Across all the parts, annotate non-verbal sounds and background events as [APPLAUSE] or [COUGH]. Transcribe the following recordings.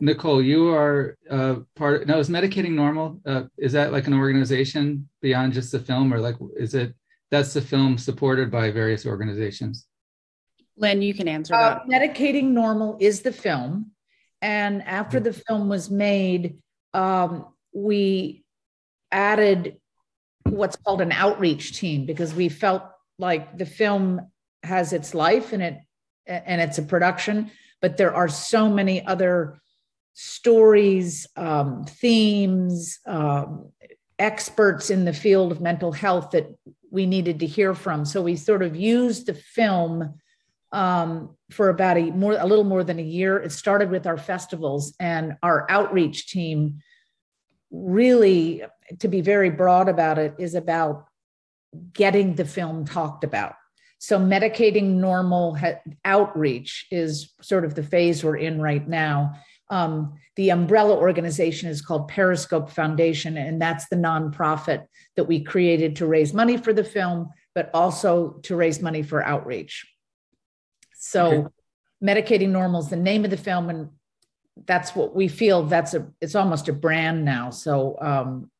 Nicole, you are uh, part. Now, is Medicating Normal? Uh, is that like an organization beyond just the film, or like is it? That's the film supported by various organizations. Lynn, you can answer uh, that. Medicating Normal is the film, and after the film was made, um, we added what's called an outreach team because we felt like the film has its life and it and it's a production, but there are so many other stories, um, themes, um, experts in the field of mental health that we needed to hear from. So we sort of used the film um, for about a more, a little more than a year. It started with our festivals and our outreach team. Really, to be very broad about it, is about getting the film talked about. So medicating normal outreach is sort of the phase we're in right now. Um, the umbrella organization is called Periscope Foundation, and that's the nonprofit that we created to raise money for the film, but also to raise money for outreach. So, okay. Medicating Normal is the name of the film, and that's what we feel. That's a it's almost a brand now. So um,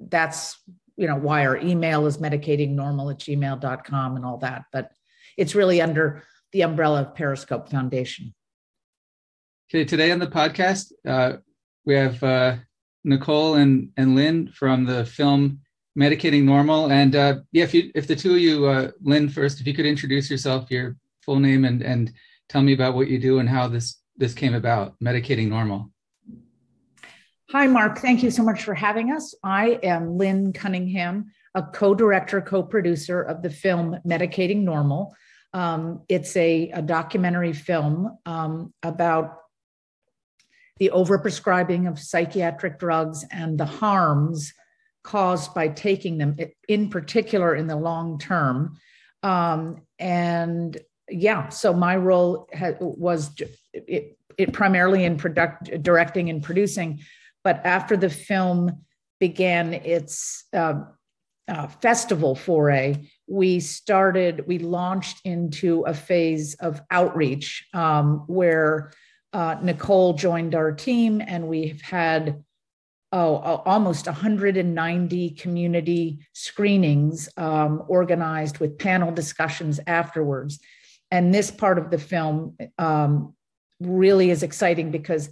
that's you know why our email is medicating normal at gmail.com and all that. But it's really under the umbrella of Periscope Foundation. Okay, today on the podcast, uh, we have uh, Nicole and, and Lynn from the film Medicating Normal. And uh, yeah, if you if the two of you, uh, Lynn first, if you could introduce yourself, your full name, and and tell me about what you do and how this this came about, Medicating Normal. Hi, Mark. Thank you so much for having us. I am Lynn Cunningham, a co-director, co-producer of the film Medicating Normal. Um, it's a, a, documentary film um, about the overprescribing of psychiatric drugs and the harms caused by taking them, in particular in the long term. Um, and yeah, so my role was it, it primarily in product, directing and producing. But after the film began its uh, uh, festival foray, we started, we launched into a phase of outreach um, where uh, Nicole joined our team, and we've had oh, almost 190 community screenings um, organized with panel discussions afterwards. And this part of the film um, really is exciting because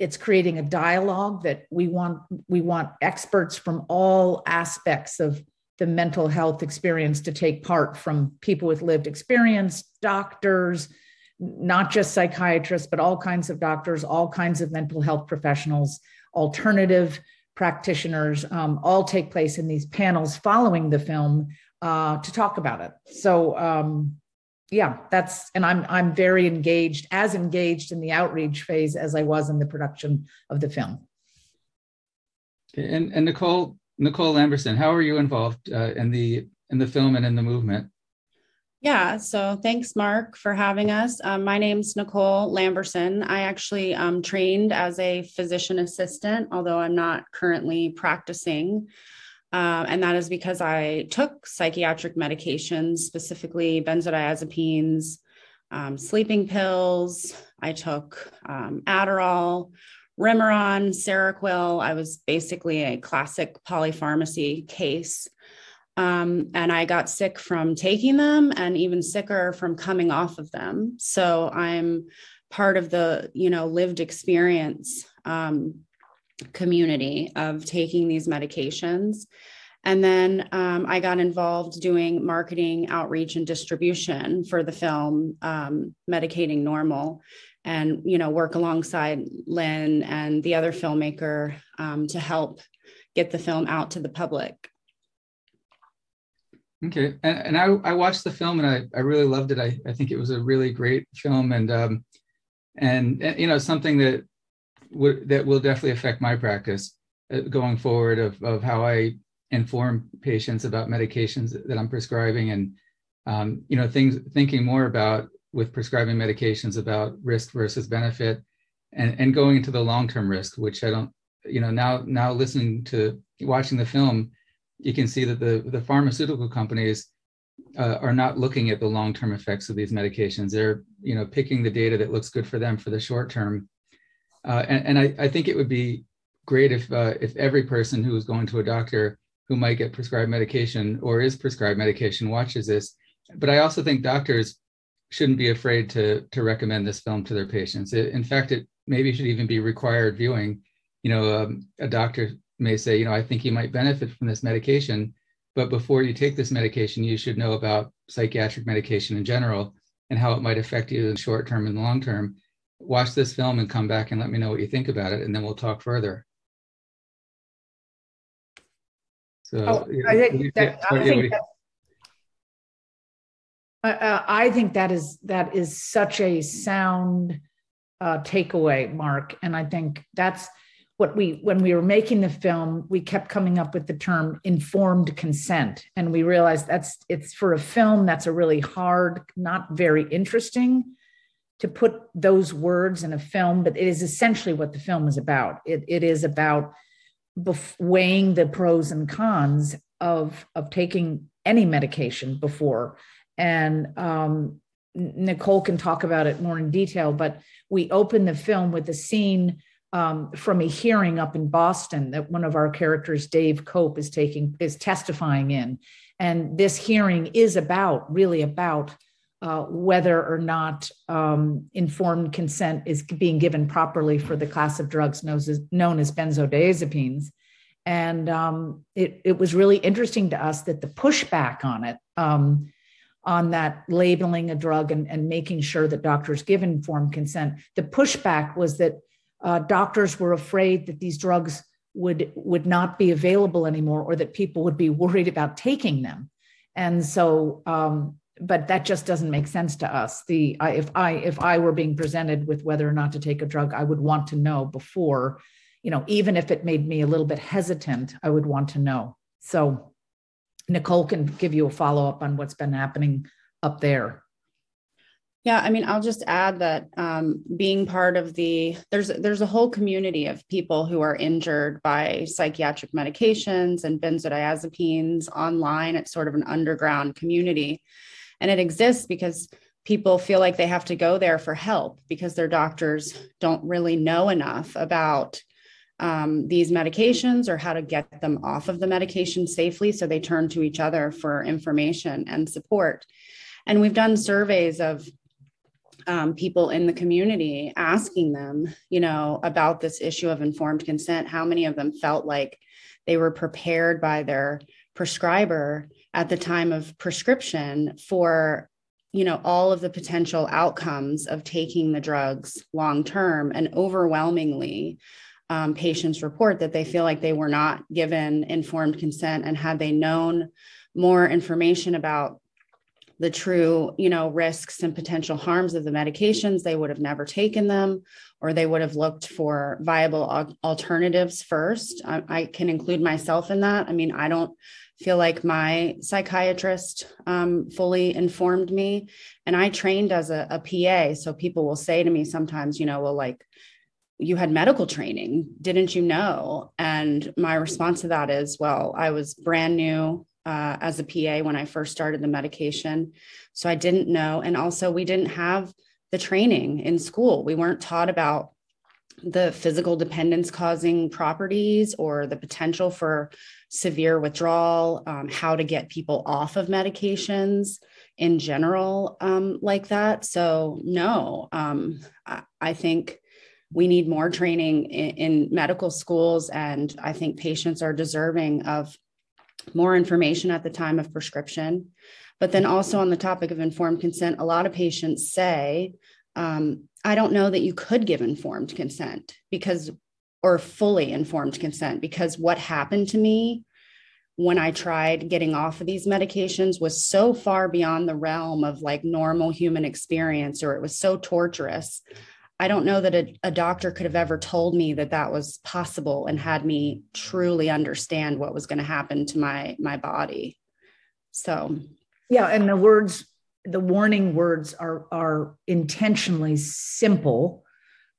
it's creating a dialogue that we want we want experts from all aspects of the mental health experience to take part from people with lived experience doctors not just psychiatrists, but all kinds of doctors, all kinds of mental health professionals, alternative practitioners, um, all take place in these panels following the film uh, to talk about it. So, um, yeah, that's and I'm I'm very engaged, as engaged in the outreach phase as I was in the production of the film. And, and Nicole Nicole Lamberson, how are you involved uh, in the in the film and in the movement? Yeah, so thanks, Mark, for having us. Um, my name's Nicole Lamberson. I actually um, trained as a physician assistant, although I'm not currently practicing. Uh, and that is because I took psychiatric medications, specifically benzodiazepines, um, sleeping pills. I took um, Adderall, Remeron, Seroquel. I was basically a classic polypharmacy case. Um, and I got sick from taking them and even sicker from coming off of them. So I'm part of the, you know, lived experience um, community of taking these medications. And then um, I got involved doing marketing, outreach, and distribution for the film um, Medicating Normal, and you know work alongside Lynn and the other filmmaker um, to help get the film out to the public. Okay, and, and I, I watched the film and I, I really loved it. I, I think it was a really great film and um, and, and you know something that would that will definitely affect my practice uh, going forward of of how I inform patients about medications that I'm prescribing and um, you know things thinking more about with prescribing medications about risk versus benefit and and going into the long term risk, which I don't you know now now listening to watching the film you can see that the, the pharmaceutical companies uh, are not looking at the long-term effects of these medications. They're, you know, picking the data that looks good for them for the short term, Uh, and, and I, I think it would be great if uh, if every person who is going to a doctor who might get prescribed medication or is prescribed medication watches this. But I also think doctors shouldn't be afraid to to recommend this film to their patients. It, in fact, it maybe should even be required viewing. You know, um, a doctor may say, you know, I think you might benefit from this medication, but before you take this medication, you should know about psychiatric medication in general and how it might affect you in the short term and long term. Watch this film and come back and let me know what you think about it, and then we'll talk further. So oh, I think that, I think that, uh, I think that is that is such a sound uh, takeaway, Mark, and I think that's what we when we were making the film we kept coming up with the term informed consent. And we realized that's it's for a film that's a really hard not very interesting to put those words in a film but it is essentially what the film is about. It, it is about bef- weighing the pros and cons of of taking any medication before. And um, nicole can talk about it more in detail but we open the film with a scene um, from a hearing up in Boston that one of our characters, Dave Cope, is taking is testifying in, and this hearing is about really about uh, whether or not um, informed consent is being given properly for the class of drugs known as, known as benzodiazepines. And um, it, it was really interesting to us that the pushback on it, um, on that labeling a drug and, and making sure that doctors give informed consent, the pushback was that uh, doctors were afraid that these drugs would would not be available anymore or that people would be worried about taking them. And so um, but that just doesn't make sense to us. The if i if i were being presented with whether or not to take a drug i would want to know before you know even if it made me a little bit hesitant i would want to know. So nicole can give you a follow-up on what's been happening up there yeah, I mean, I'll just add that um, being part of the there's there's a whole community of people who are injured by psychiatric medications and benzodiazepines online. It's sort of an underground community, and it exists because people feel like they have to go there for help because their doctors don't really know enough about um, these medications or how to get them off of the medication safely. So they turn to each other for information and support. And we've done surveys of um, people in the community asking them, you know, about this issue of informed consent. How many of them felt like they were prepared by their prescriber at the time of prescription for you know all of the potential outcomes of taking the drugs long term and overwhelmingly um, patients report that they feel like they were not given informed consent and had they known more information about the true you know risks and potential harms of the medications they would have never taken them or they would have looked for viable alternatives first. I, I can include myself in that. I mean i don't feel like my psychiatrist um, fully informed me and i trained as a, a pa so people will say to me sometimes you know well like you had medical training didn't you know? And my response to that is well i was brand new uh, as a PA when I first started the medication. So I didn't know. And also, we didn't have the training in school. We weren't taught about the physical dependence causing properties or the potential for severe withdrawal, um, how to get people off of medications in general, um, like that. So, no, um, I, I think we need more training in, in, medical schools and i think patients are deserving of more information at the time of prescription. But then also on the topic of informed consent, a lot of patients say, um, I don't know that you could give informed consent because, or fully informed consent, because what happened to me when I tried getting off of these medications was so far beyond the realm of like normal human experience, or it was so torturous I don't know that a, a, doctor could have ever told me that that was possible and had me truly understand what was going to happen to my my body. So, yeah, and the words, the warning words are are intentionally simple,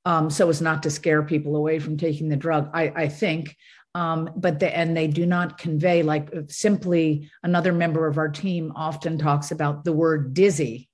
um, so as not to scare people away from taking the drug. I, I think. Um, but the, and they do not convey like simply another member of our team often talks about the word dizzy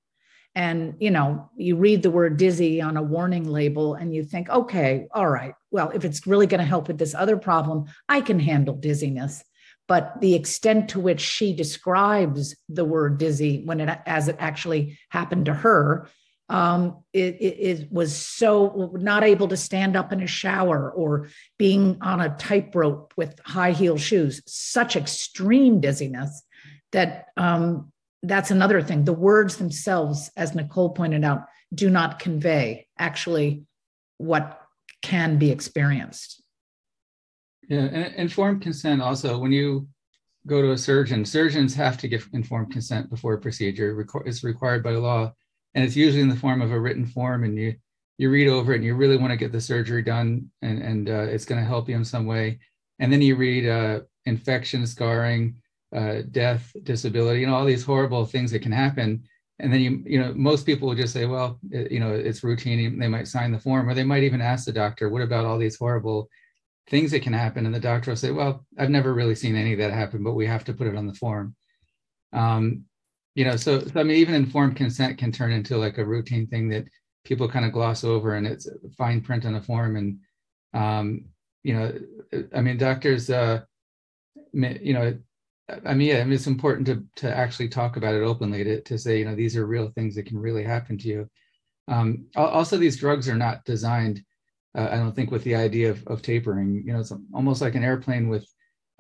and you know you read the word dizzy on a warning label and you think okay all right well if it's really going to help with this other problem i can handle dizziness. But the extent to which she describes the word dizzy when it as it actually happened to her um, it, it, it, was so not able to stand up in a shower or being on a tightrope with high heel shoes such extreme dizziness that um, that's another thing. The words themselves, as Nicole pointed out, do not convey actually what can be experienced. Yeah, and informed consent also, when you go to a surgeon, surgeons have to give informed consent before a procedure. It's required by law, and it's usually in the form of a written form, and you you read over it and you really want to get the surgery done, and and uh, it's going to help you in some way. And then you read uh, infection, scarring, uh, death, disability, you know, all these horrible things that can happen. And then you, you know, most people will just say, well, it, you know, it's routine. They might sign the form, or they might even ask the doctor, what about all these horrible things that can happen? And the doctor will say, well, I've never really seen any of that happen, but we have to put it on the form. Um, you know, so, so I mean, even informed consent can turn into like a routine thing that people kind of gloss over, and it's fine print on a form. And um, you know, I mean, doctors, uh, you know, I mean, yeah, I mean, it's important to to actually talk about it openly to to say, you know, these are real things that can really happen to you. Um, also, these drugs are not designed, uh, I don't think, with the idea of, of tapering. You know, it's almost like an airplane with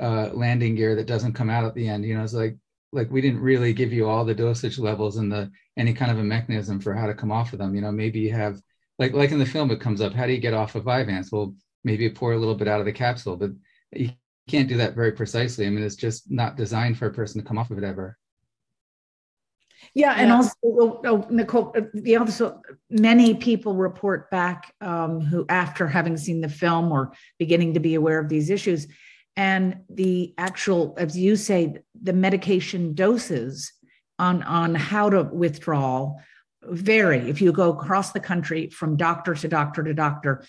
uh, landing gear that doesn't come out at the end. You know, it's like like we didn't really give you all the dosage levels and the any kind of a mechanism for how to come off of them. You know, maybe you have like like in the film it comes up. How do you get off of Vyvanse? Well, maybe pour a little bit out of the capsule, but you can't do that very precisely. I mean, it's just not designed for a person to come off of it ever. Yeah, and yeah. also oh, oh, Nicole, uh, the also many people report back um, who, after having seen the film or beginning to be aware of these issues, and the actual, as you say, the medication doses on on how to withdraw vary. If you go across the country from doctor to doctor to doctor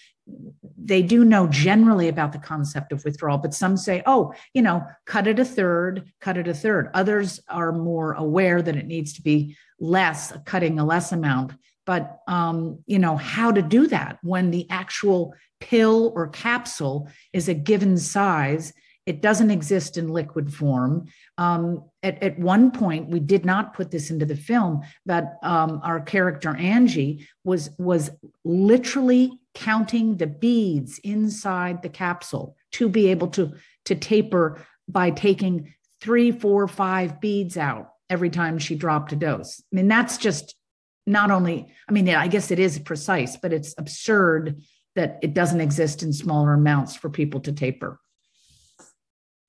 they do know generally about the concept of withdrawal but some say oh you know cut it a third cut it a third. Others are more aware that it needs to be less cutting a less amount. But um, you know how to do that when the actual pill or capsule is a given size it doesn't exist in liquid form. Um, at, at one point, we did not put this into the film, but um, our character Angie was was literally counting the beads inside the capsule to be able to to taper by taking three, four, five beads out every time she dropped a dose. I mean, that's just not only. I mean, I guess it is precise, but it's absurd that it doesn't exist in smaller amounts for people to taper.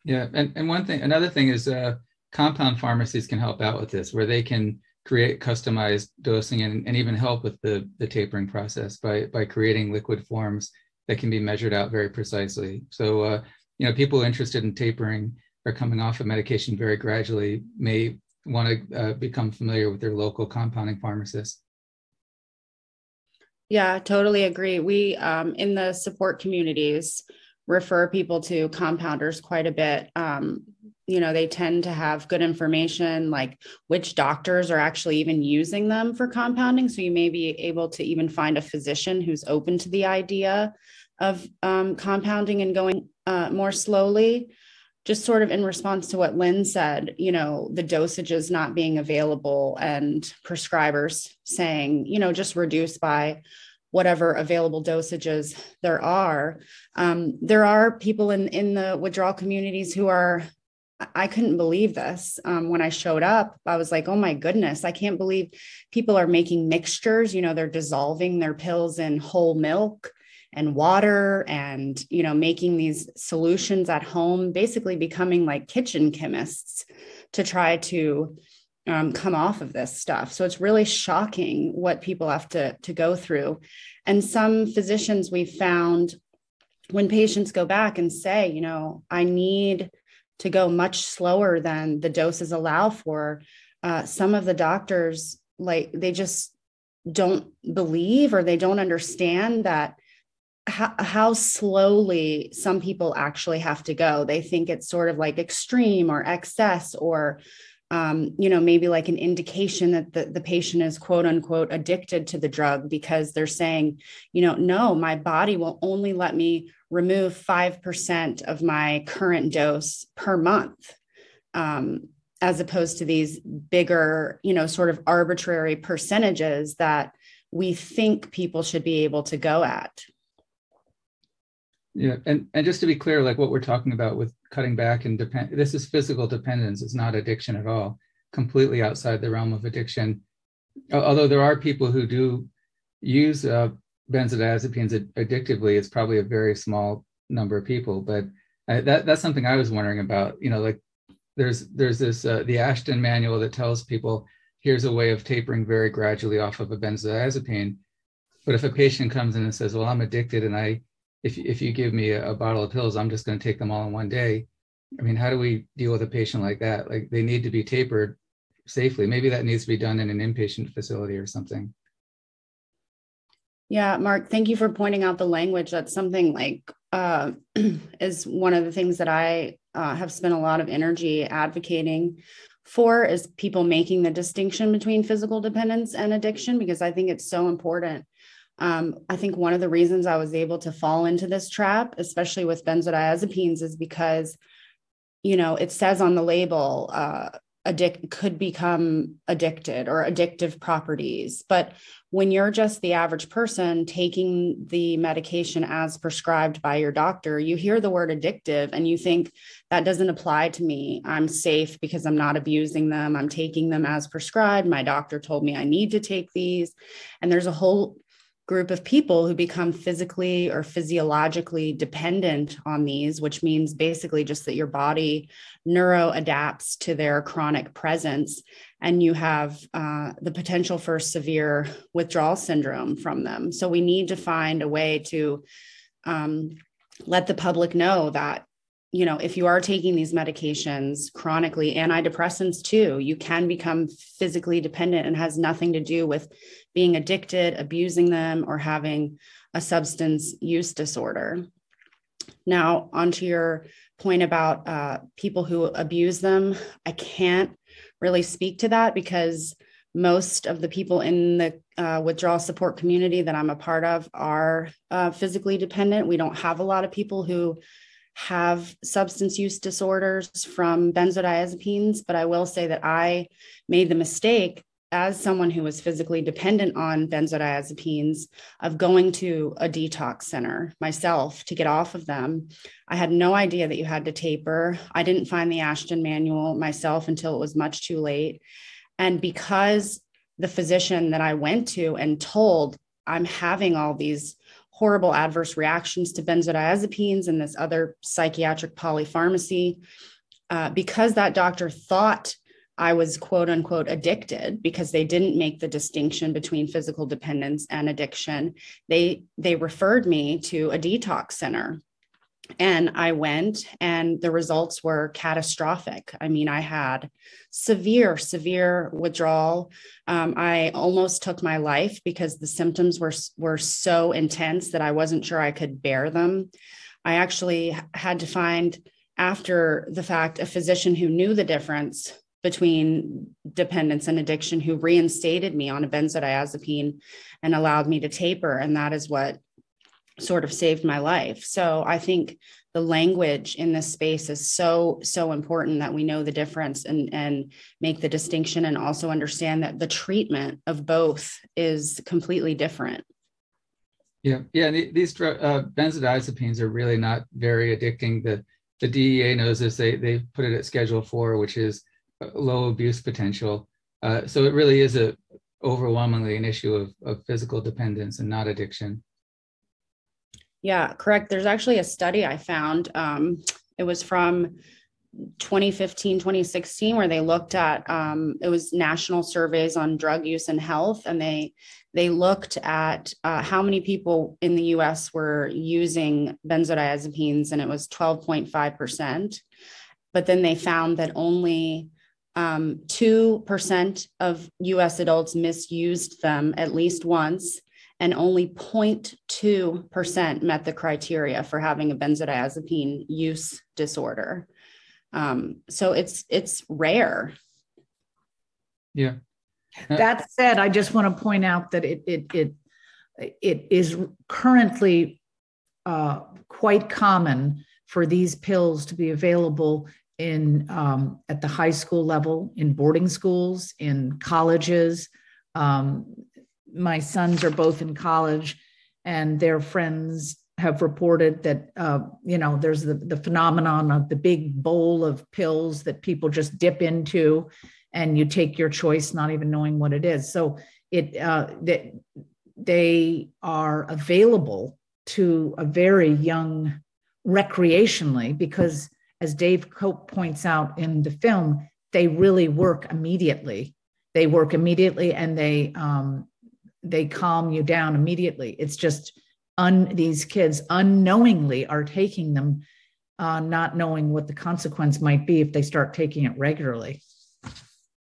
Yeah, and, and one thing, another thing is uh, compound pharmacies can help out with this, where they can create customized dosing and, and even help with the, the tapering process by, by creating liquid forms that can be measured out very precisely. So, uh, you know, people interested in tapering or coming off of medication very gradually may want to uh, become familiar with their local compounding pharmacist. Yeah, totally agree. We, um, in the support communities, refer people to compounders quite a bit. Um, you know, they tend to have good information, like which doctors are actually even using them for compounding. So you may be able to even find a physician who's open to the idea of um, compounding and going uh, more slowly. Just sort of in response to what Lynn said, you know, the dosages not being available and prescribers saying, you know, just reduce by whatever available dosages there are. Um, there are people in, in the withdrawal communities who are, I couldn't believe this. Um, when I showed up, I was like, oh my goodness, I can't believe people are making mixtures. You know, they're dissolving their pills in whole milk and water and you know making these solutions at home basically becoming like kitchen chemists to try to um, come off of this stuff. So it's really shocking what people have to, to go through. And some physicians we found when patients go back and say, you know, I need to go much slower than the doses allow for, uh, some of the doctors, like, they just don't believe or they don't understand that how, how slowly some people actually have to go. They think it's sort of like extreme or excess or um, you know, maybe like an indication that the, the patient is quote unquote addicted to the drug because they're saying, you know, no, my body will only let me remove 5% of my current dose per month. Um, as opposed to these bigger, you know, sort of arbitrary percentages that we think people should be able to go at. Yeah, and and just to be clear, like what we're talking about with cutting back and depend, this is physical dependence. It's not addiction at all. Completely outside the realm of addiction. Although there are people who do use uh, benzodiazepines addictively, it's probably a very small number of people. But I, that that's something I was wondering about. You know, like there's there's this uh, the Ashton manual that tells people here's a way of tapering very gradually off of a benzodiazepine. But if a patient comes in and says, "Well, I'm addicted and I if if you give me a, a bottle of pills, I'm just going to take them all in one day. I mean, how do we deal with a patient like that? Like they need to be tapered safely. Maybe that needs to be done in an inpatient facility or something. Yeah, Mark, thank you for pointing out the language. That's something like uh, [CLEARS THROAT] is one of the things that I uh, have spent a lot of energy advocating for is people making the distinction between physical dependence and addiction because I think it's so important. Um, I think one of the reasons I was able to fall into this trap, especially with benzodiazepines, is because, you know, it says on the label, uh, addict could become addicted or addictive properties. But when you're just the average person taking the medication as prescribed by your doctor, you hear the word addictive and you think that doesn't apply to me. I'm safe because I'm not abusing them. I'm taking them as prescribed. My doctor told me I need to take these. And there's a whole group of people who become physically or physiologically dependent on these, which means basically just that your body neuro adapts to their chronic presence and you have uh, the potential for severe withdrawal syndrome from them. So we need to find a way to um, let the public know that you know, if you are taking these medications chronically, antidepressants too, you can become physically dependent and has nothing to do with being addicted, abusing them, or having a substance use disorder. Now, onto your point about uh, people who abuse them, I can't really speak to that because most of the people in the uh, withdrawal support community that I'm a part of are uh, physically dependent. We don't have a lot of people who have substance use disorders from benzodiazepines, but I will say that I made the mistake as someone who was physically dependent on benzodiazepines of going to a detox center myself to get off of them. I had no idea that you had to taper. I didn't find the Ashton manual myself until it was much too late. And because the physician that I went to and told, I'm having all these horrible adverse reactions to benzodiazepines and this other psychiatric polypharmacy. Uh, because that doctor thought I was quote unquote addicted because they didn't make the distinction between physical dependence and addiction. They they referred me to a detox center and I went, and the results were catastrophic. I mean, I had severe, severe withdrawal. Um, I almost took my life because the symptoms were were so intense that I wasn't sure I could bear them. I actually had to find, after the fact, a physician who knew the difference between dependence and addiction who reinstated me on a benzodiazepine and allowed me to taper. And that is what sort of saved my life. So I think the language in this space is so so important that we know the difference and and make the distinction and also understand that the treatment of both is completely different. Yeah, yeah. These uh, benzodiazepines are really not very addicting. The the DEA knows this. They they put it at Schedule Four, which is low abuse potential. Uh, so it really is a overwhelmingly an issue of, of physical dependence and not addiction. Yeah, correct. There's actually a study I found. Um, it was from 2015 2016 where they looked at um, it was national surveys on drug use and health and they they looked at uh, how many people in the us were using benzodiazepines and it was 12.5% but then they found that only um, 2% of us adults misused them at least once and only 0.2% met the criteria for having a benzodiazepine use disorder. Um, so it's it's rare. Yeah. That said, I just want to point out that it it it it is currently uh, quite common for these pills to be available in um, at the high school level, in boarding schools, in colleges. Um, my sons are both in college, and their friends have reported that uh, you know there's the, the phenomenon of the big bowl of pills that people just dip into and you take your choice not even knowing what it is. So it uh, that they are available to a very young recreationally because as dave cope points out in the film they really work immediately. They work immediately and they um, they calm you down immediately it's just un, these kids unknowingly are taking them uh, not knowing what the consequence might be if they start taking it regularly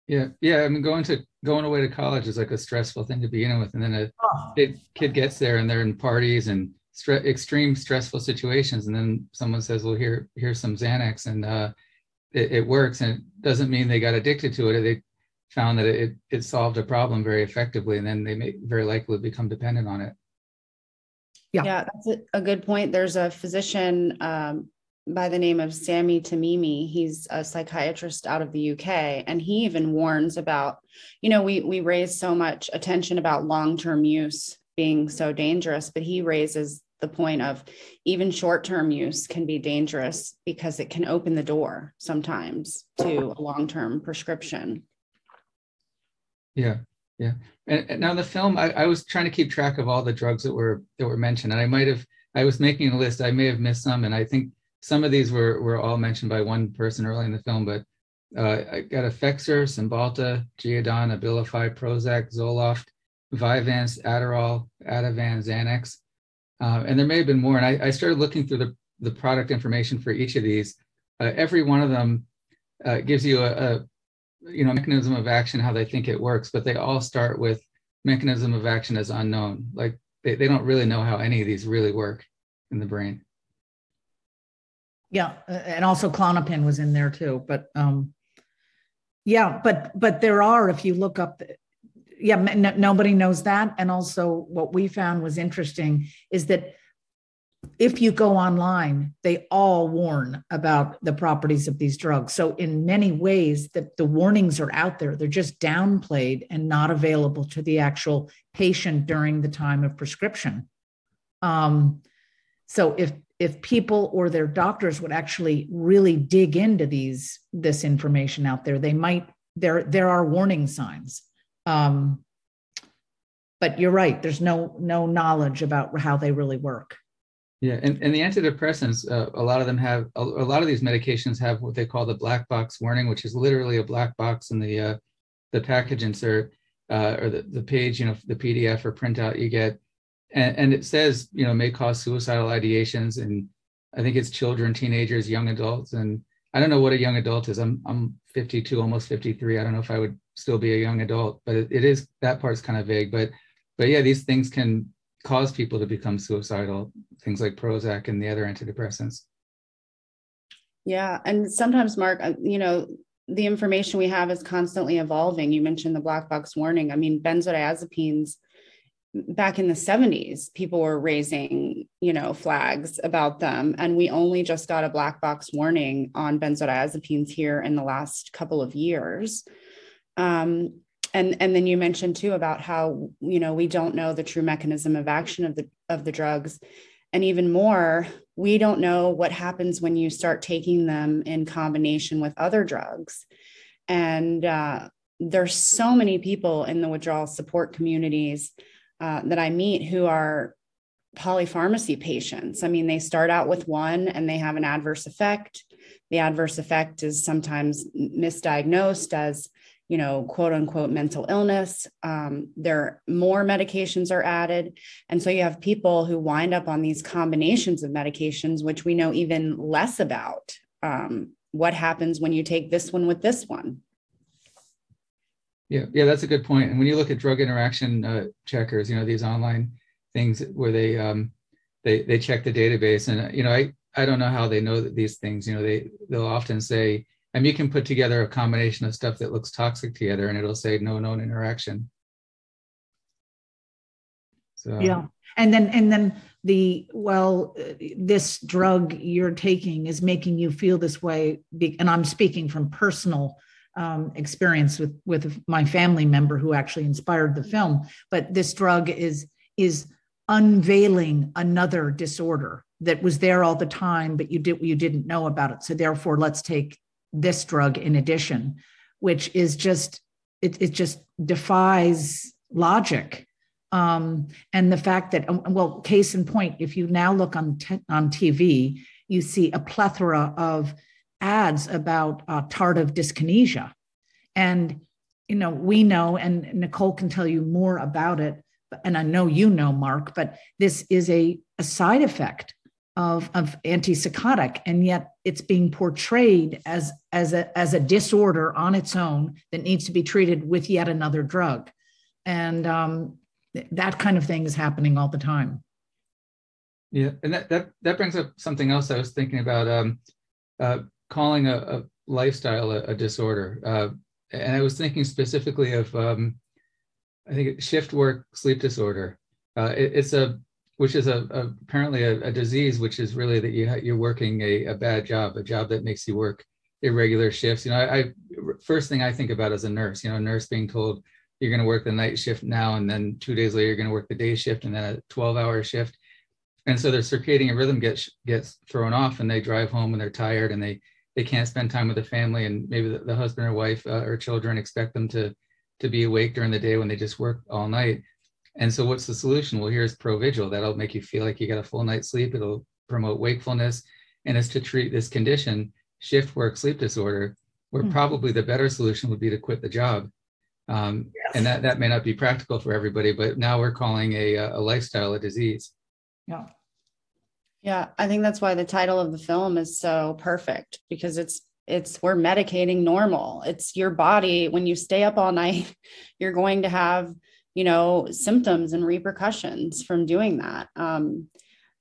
yeah yeah i mean going to going away to college is like a stressful thing to begin with and then a oh. kid, kid gets there and they're in parties and stre- extreme stressful situations and then someone says well here here's some xanax and uh, it, it, works and it doesn't mean they got addicted to it they found that it, it solved a problem very effectively and then they may very likely become dependent on it yeah, yeah that's a, good point. There's a physician um, by the name of Sami Timimi. He's a psychiatrist out of the UK, and he even warns about, you know, we we raise so much attention about long-term use being so dangerous, but he raises the point of even short-term use can be dangerous because it can open the door sometimes to a long-term prescription. Yeah, yeah. And, and now the film, I, I, was trying to keep track of all the drugs that were that were mentioned, and I might have, I was making a list. I may have missed some, and I think some of these were were all mentioned by one person early in the film. But uh, I got Effexor, Cymbalta, Geodon, Abilify, Prozac, Zoloft, Vyvanse, Adderall, Ativan, Xanax, uh, and there may have been more. And I, I, started looking through the the product information for each of these. Uh, every one of them uh, gives you a, a you know mechanism of action how they think it works but they all start with mechanism of action as unknown. Like they, they don't really know how any of these really work in the brain. Yeah and also Klonopin was in there too but um yeah but but there are if you look up yeah nobody knows that. And also what we found was interesting is that if you go online, they all warn about the properties of these drugs. So in many ways, the, the warnings are out there. They're just downplayed and not available to the actual patient during the time of prescription. Um, so if if people or their doctors would actually really dig into these this information out there, they might there there are warning signs. Um, but you're right. There's no no knowledge about how they really work. Yeah, and, and the antidepressants, uh, a lot of them have, a, a, lot of these medications have what they call the black box warning, which is literally a black box in the uh, the package insert uh, or the, the page, you know, the PDF or printout you get. And, and it says, you know, may cause suicidal ideations. And I think it's children, teenagers, young adults. And I don't know what a young adult is. I'm, I'm 52, almost 53. I don't know if I would still be a young adult, but it, it is, that part's kind of vague. But, but yeah, these things can cause people to become suicidal, things like Prozac and the other antidepressants. Yeah. And sometimes, Mark, uh, you know, the information we have is constantly evolving. You mentioned the black box warning. I mean, benzodiazepines back in the 70s people were raising you know flags about them and we only just got a black box warning on benzodiazepines here in the last couple of years um, and and then you mentioned too about how you know we don't know the true mechanism of action of the of the drugs. And even more we don't know what happens when you start taking them in combination with other drugs. And uh, there's so many people in the withdrawal support communities uh, that i meet who are polypharmacy patients. I mean they start out with one and they have an adverse effect. The adverse effect is sometimes misdiagnosed as you know, quote unquote mental illness. Um, there more medications are added. And so you have people who wind up on these combinations of medications, which we know even less about. Um, what happens when you take this one with this one? Yeah, yeah, that's a good point. And when you look at drug interaction uh, checkers, you know, these online things where they um, they they check the database, and you know, I I don't know how they know that these things. You know, they they'll often say mean, you can put together a combination of stuff that looks toxic together, and it'll say no known interaction. So yeah, and then and then the well, this drug you're taking is making you feel this way, and I'm speaking from personal um, experience with with my family member who actually inspired the film. But this drug is is unveiling another disorder that was there all the time, but you did you didn't know about it. So therefore, let's take this drug in addition, which is just it, it just defies logic. Um, and the fact that um, well, case in point, if you now look on t- on TV, you see a plethora of ads about uh, tardive dyskinesia, and you know we know, and Nicole can tell you more about it. And I know you know, Mark, but this is a, a side effect of, of antipsychotic and yet it's being portrayed as as a as a disorder on its own that needs to be treated with yet another drug. And um, that kind of thing is happening all the time. Yeah and that that, that brings up something else i was thinking about um, uh, calling a, a lifestyle a, a disorder. Uh, and i was thinking specifically of um, i think shift work sleep disorder. Uh, it, it's a which is a, a apparently a, a, disease, which is really that you you're working a, a bad job, a job that makes you work irregular shifts. You know, I, I first thing I think about as a nurse, you know, a nurse being told you're going to work the night shift now, and then two days later you're going to work the day shift, and then a 12 hour shift, and so their circadian rhythm gets gets thrown off, and they drive home and they're tired, and they they can't spend time with the family, and maybe the, the husband or wife uh, or children expect them to to be awake during the day when they just work all night and so, what's the solution? Well, here's Provigil. That'll make you feel like you got a full night's sleep. It'll promote wakefulness, and it's to treat this condition, shift work sleep disorder, where mm-hmm. probably the better solution would be to quit the job. Um, yes. And that that may not be practical for everybody, but now we're calling a a lifestyle a disease. Yeah. Yeah, I think that's why the title of the film is so perfect because it's it's we're medicating normal. It's your body when you stay up all night, [LAUGHS] you're going to have you know symptoms and repercussions from doing that. Um,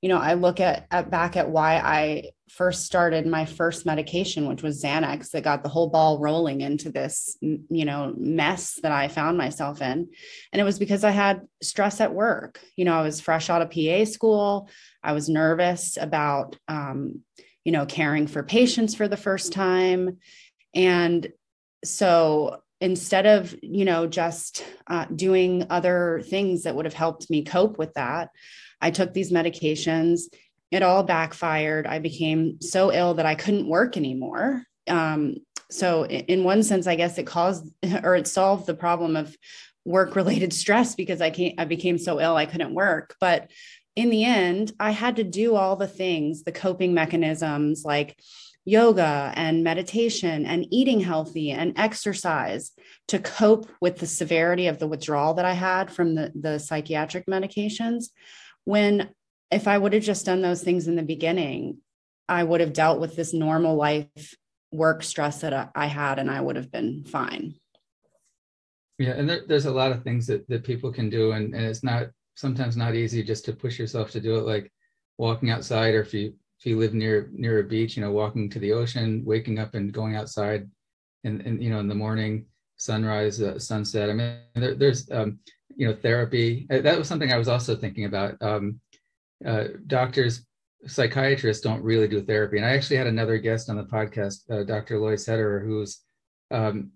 you know i look at, at back at why i first started my first medication which was xanax that got the whole ball rolling into this you know mess that i found myself in. And it was because i had stress at work. You know i was fresh out of pa school. I was nervous about um, you know caring for patients for the first time. And so instead of you know just uh, doing other things that would have helped me cope with that i took these medications. It all backfired. I became so ill that i couldn't work anymore. Um, so in one sense i guess it caused [LAUGHS] or it solved the problem of work related [LAUGHS] stress because i can't i became so ill i couldn't work. But in the end i had to do all the things the coping mechanisms like yoga and meditation and eating healthy and exercise to cope with the severity of the withdrawal that I had from the, the psychiatric medications. When if I would have just done those things in the beginning, I would have dealt with this normal life work stress that I had and I would have been fine. Yeah, and there, there's a lot of things that, that people can do, and, and it's not sometimes not easy just to push yourself to do it, like walking outside, or if you if you live near near a beach, you know, walking to the ocean, waking up and going outside, and and you know in the morning, sunrise, uh, sunset. I mean, there, there's um, you know therapy. Uh, that was something I was also thinking about. Um, uh, doctors, psychiatrists don't really do therapy, and I actually had another guest on the podcast, uh, Dr. Lloyd Sederer, who's um,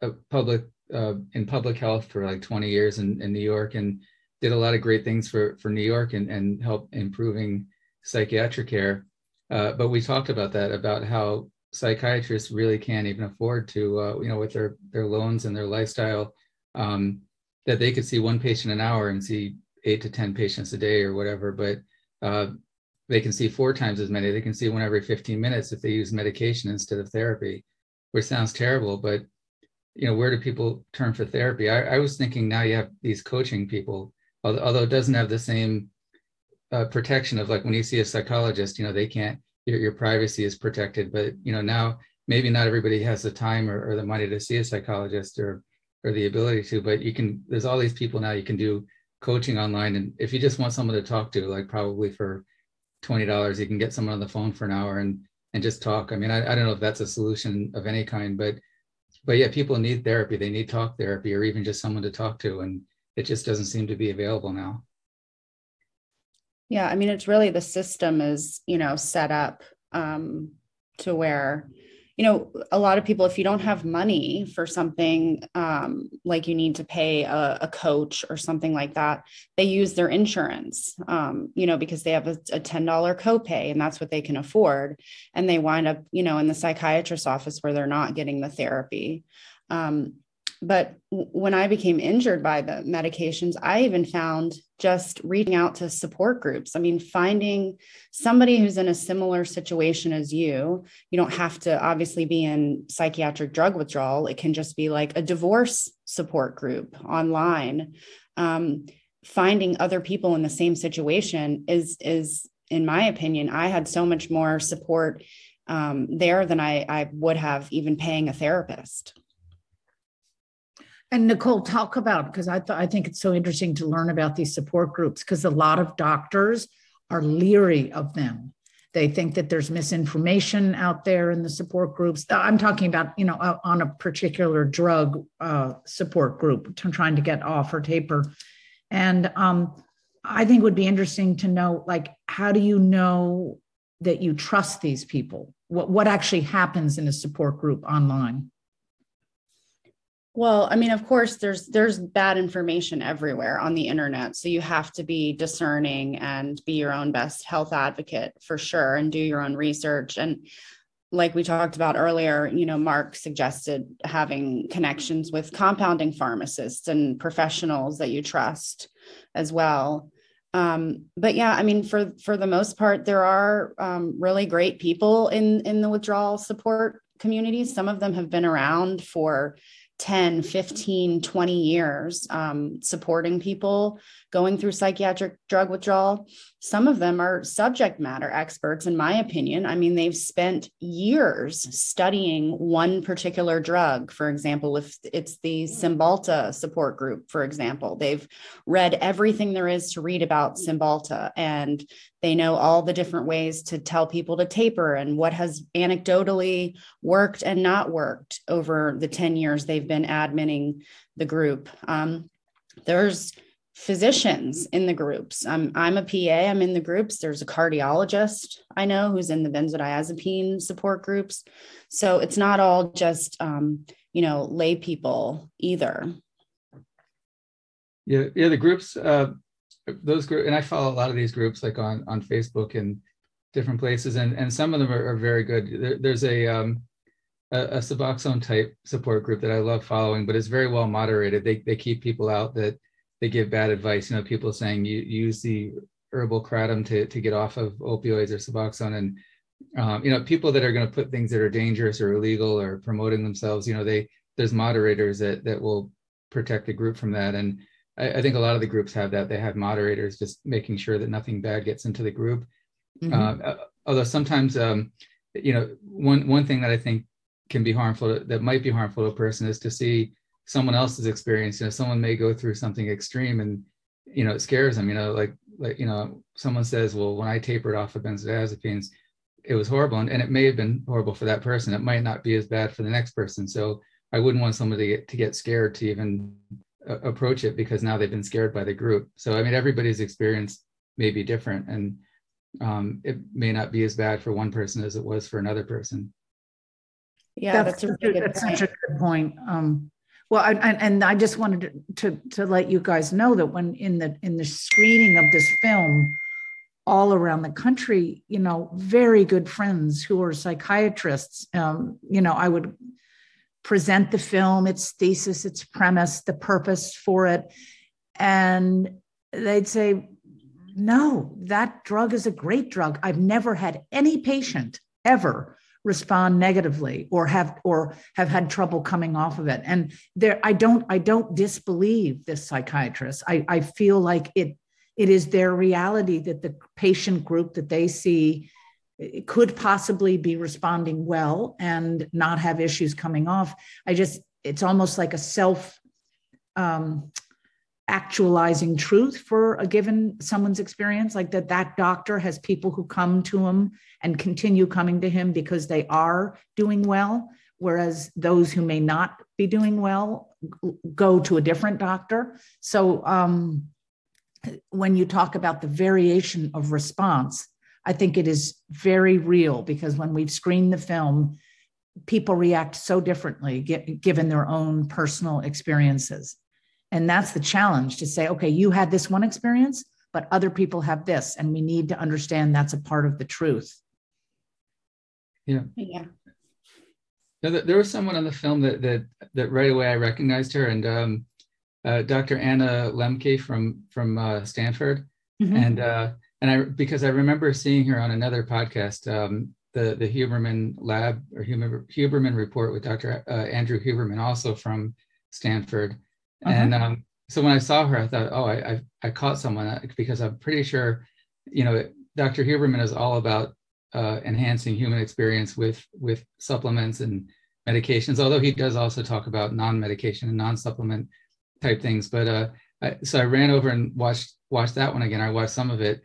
a public uh, in public health for like 20 years in, in New York, and did a lot of great things for for New York and and help improving psychiatric care. Uh, but we talked about that about how psychiatrists really can't even afford to, uh, you know, with their their loans and their lifestyle, um, that they could see one patient an hour and see eight to ten patients a day or whatever. But uh, they can see four times as many. They can see one every 15 minutes if they use medication instead of therapy, which sounds terrible. But you know, where do people turn for therapy? I, I was thinking now you have these coaching people, although it doesn't have the same uh, protection of like when you see a psychologist, you know, they can't, your, your privacy is protected, but you know, now maybe not everybody has the time or, or the money to see a psychologist or, or the ability to, but you can, there's all these people now you can do coaching online. And if you just want someone to talk to, like probably for $20, you can get someone on the phone for an hour and and just talk. I mean, I, I don't know if that's a solution of any kind, but but yeah, people need therapy. They need talk therapy or even just someone to talk to, and it just doesn't seem to be available now. Yeah, I mean, it's really the system is you know set up um, to where you know a lot of people if you don't have money for something um, like you need to pay a, a, coach or something like that they use their insurance um, you know because they have a, a $10 copay and that's what they can afford. And they wind up you know in the psychiatrist's office where they're not getting the therapy. Um, but when I became injured by the medications, I even found just reaching out to support groups. I mean, finding somebody who's in a similar situation as you. You don't have to obviously be in psychiatric drug withdrawal. It can just be like a divorce support group online. Um, finding other people in the same situation is is, in my opinion, I had so much more support um, there than I, I would have even paying a therapist. And Nicole, talk about because I th- I think it's so interesting to learn about these support groups because a lot of doctors are leery of them. They think that there's misinformation out there in the support groups. I'm talking about, you know, uh, on a particular drug uh, support group trying to get off or taper. And um, I think would be interesting to know, like, how do you know that you trust these people? What what actually happens in a support group online? Well, I mean, of course, there's there's bad information everywhere on the internet, so you have to be discerning and be your own best health advocate for sure, and do your own research. And like we talked about earlier, you know, Mark suggested having connections with compounding pharmacists and professionals that you trust as well. Um, but yeah, I mean, for for the most part, there are um, really great people in in the withdrawal support communities. Some of them have been around for 10, 15, 20 years um, supporting people going through psychiatric drug withdrawal. Some of them are subject matter experts, in my opinion. I mean, they've spent years studying one particular drug. For example, if it's the Cymbalta support group, for example, they've read everything there is to read about Cymbalta and they know all the different ways to tell people to taper and what has anecdotally worked and not worked over the 10 years they've been admitting the group. Um, there's physicians in the groups. I'm, I'm a PA, I'm in the groups. There's a cardiologist I know who's in the benzodiazepine support groups. So it's not all just, um, you know, lay people either. Yeah, yeah, the groups, uh, those groups, and I follow a lot of these groups like on, on Facebook and different places, and, and some of them are, are very good. There, there's a, um, a, a Suboxone type support group that I love following, but it's very well moderated. They, they keep people out that they give bad advice. You know, people saying you use the herbal kratom to, to get off of opioids or Suboxone. And, um, you know, people that are going to put things that are dangerous or illegal or promoting themselves, you know, they, there's moderators that, that will protect the group from that. And I, I think a lot of the groups have that. They have moderators just making sure that nothing bad gets into the group. Mm-hmm. Uh, although sometimes, um, you know, one, one thing that I think can be harmful, that might be harmful to a person is to see someone else's experience. You know someone may go through something extreme and you know it scares them you know like like you know someone says well when i tapered off of benzodiazepines it was horrible and, and it may have been horrible for that person. It might not be as bad for the next person. So i wouldn't want somebody to get, to get scared to even uh, approach it because now they've been scared by the group. So i mean everybody's experience may be different and um, it may not be as bad for one person as it was for another person. Yeah that's, that's, a, really that's such a good point. Um, well, I, and I just wanted to, to, to let you guys know that when in the in the screening of this film, all around the country, you know, very good friends who are psychiatrists. Um, you know, I would present the film, its thesis, its premise, the purpose for it, and they'd say, "No, that drug is a great drug. I've never had any patient ever." Respond negatively or have or have had trouble coming off of it. And there i don't i don't disbelieve this psychiatrist. I i feel like it it is their reality that the patient group that they see could possibly be responding well and not have issues coming off. I just it's almost like a self um, actualizing truth for a given someone's experience like that that doctor has people who come to him and continue coming to him because they are doing well whereas those who may not be doing well go to a different doctor. So um, when you talk about the variation of response i think it is very real because when we've screened the film people react so differently given their own personal experiences and that's the challenge to say, okay, you had this one experience, but other people have this. And we need to understand that's a part of the truth. Yeah. Yeah. there was someone on the film that that that right away I recognized her, and um, uh, Dr. Anna Lembke from from uh, Stanford, mm-hmm. and uh, and I because I remember seeing her on another podcast, um, the the Huberman Lab or Huberman Report with Dr. Uh, Andrew Huberman, also from Stanford, uh-huh. And um, so when I saw her, I thought, oh, I, I, I caught someone uh, because I'm pretty sure, you know, Dr. Huberman is all about uh, enhancing human experience with with supplements and medications. Although he does also talk about non-medication and non-supplement type things. But uh, I, so I ran over and watched watched that one again. I watched some of it,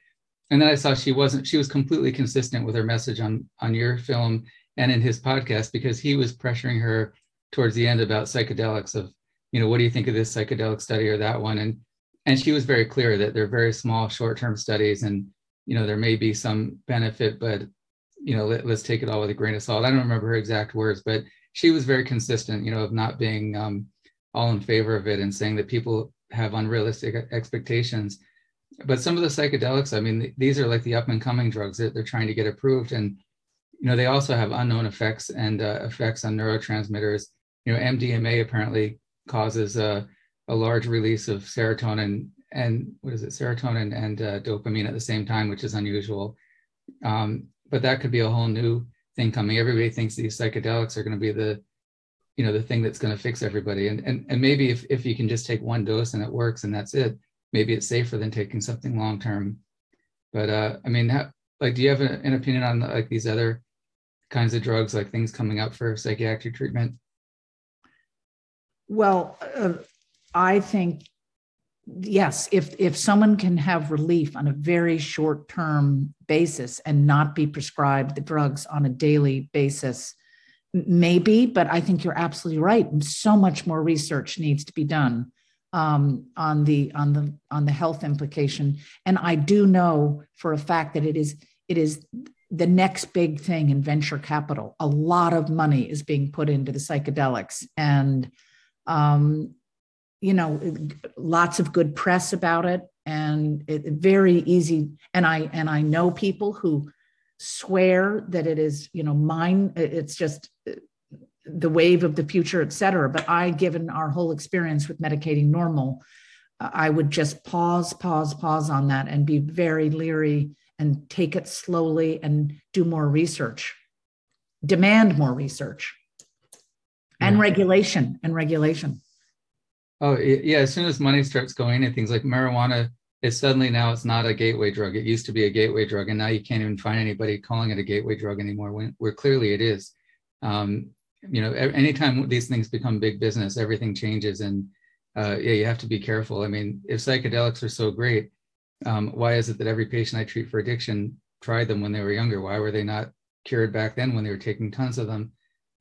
and then I saw she wasn't. She was completely consistent with her message on on your film and in his podcast because he was pressuring her towards the end about psychedelics of you know, what do you think of this psychedelic study or that one? And and she was very clear that they're very small short-term studies and you know there may be some benefit but you know let, us take it all with a grain of salt. I don't remember her exact words but she was very consistent you know of not being um, all in favor of it and saying that people have unrealistic expectations. But some of the psychedelics i mean these are like the up and coming drugs that they're trying to get approved and you know they also have unknown effects and uh, effects on neurotransmitters. You know mdma apparently causes a, a large release of serotonin and what is it, serotonin and uh, dopamine at the same time, which is unusual. Um, but that could be a whole new thing coming. Everybody thinks these psychedelics are going to be the, you know, the thing that's going to fix everybody. And, and, and maybe if, if you can just take one dose and it works and that's it, maybe it's safer than taking something long term. But uh, I mean, how, like, do you have an, an opinion on like these other kinds of drugs, like things coming up for psychiatric treatment? Well, uh, I think yes, if if someone can have relief on a very short term basis and not be prescribed the drugs on a daily basis, maybe. But I think you're absolutely right. So much more research needs to be done um, on the on the on the health implication. And I do know for a fact that it is it is the next big thing in venture capital. A lot of money is being put into the psychedelics and um, you know lots of good press about it and it, very easy. And i and i know people who swear that it is you know mine. It's just uh, the wave of the future et cetera. But i given our whole experience with medicating normal i would just pause pause pause on that and be very leery and take it slowly and do more research. Demand more research and regulation and regulation. Oh yeah, as soon as money starts going and things like marijuana is suddenly now it's not a gateway drug. It used to be a gateway drug, and now you can't even find anybody calling it a gateway drug anymore. When where clearly it is. Um, you know, anytime these things become big business, everything changes, and uh, yeah, you have to be careful. I mean, if psychedelics are so great, um, why is it that every patient I treat for addiction tried them when they were younger? Why were they not cured back then when they were taking tons of them?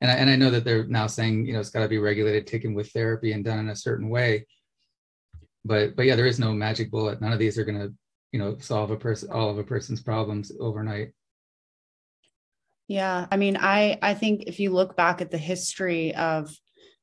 And I, and I know that they're now saying you know it's got to be regulated, taken with therapy, and done in a certain way. But but yeah, there is no magic bullet. None of these are going to you know solve a person all of a person's problems overnight. Yeah, I mean, I I think if you look back at the history of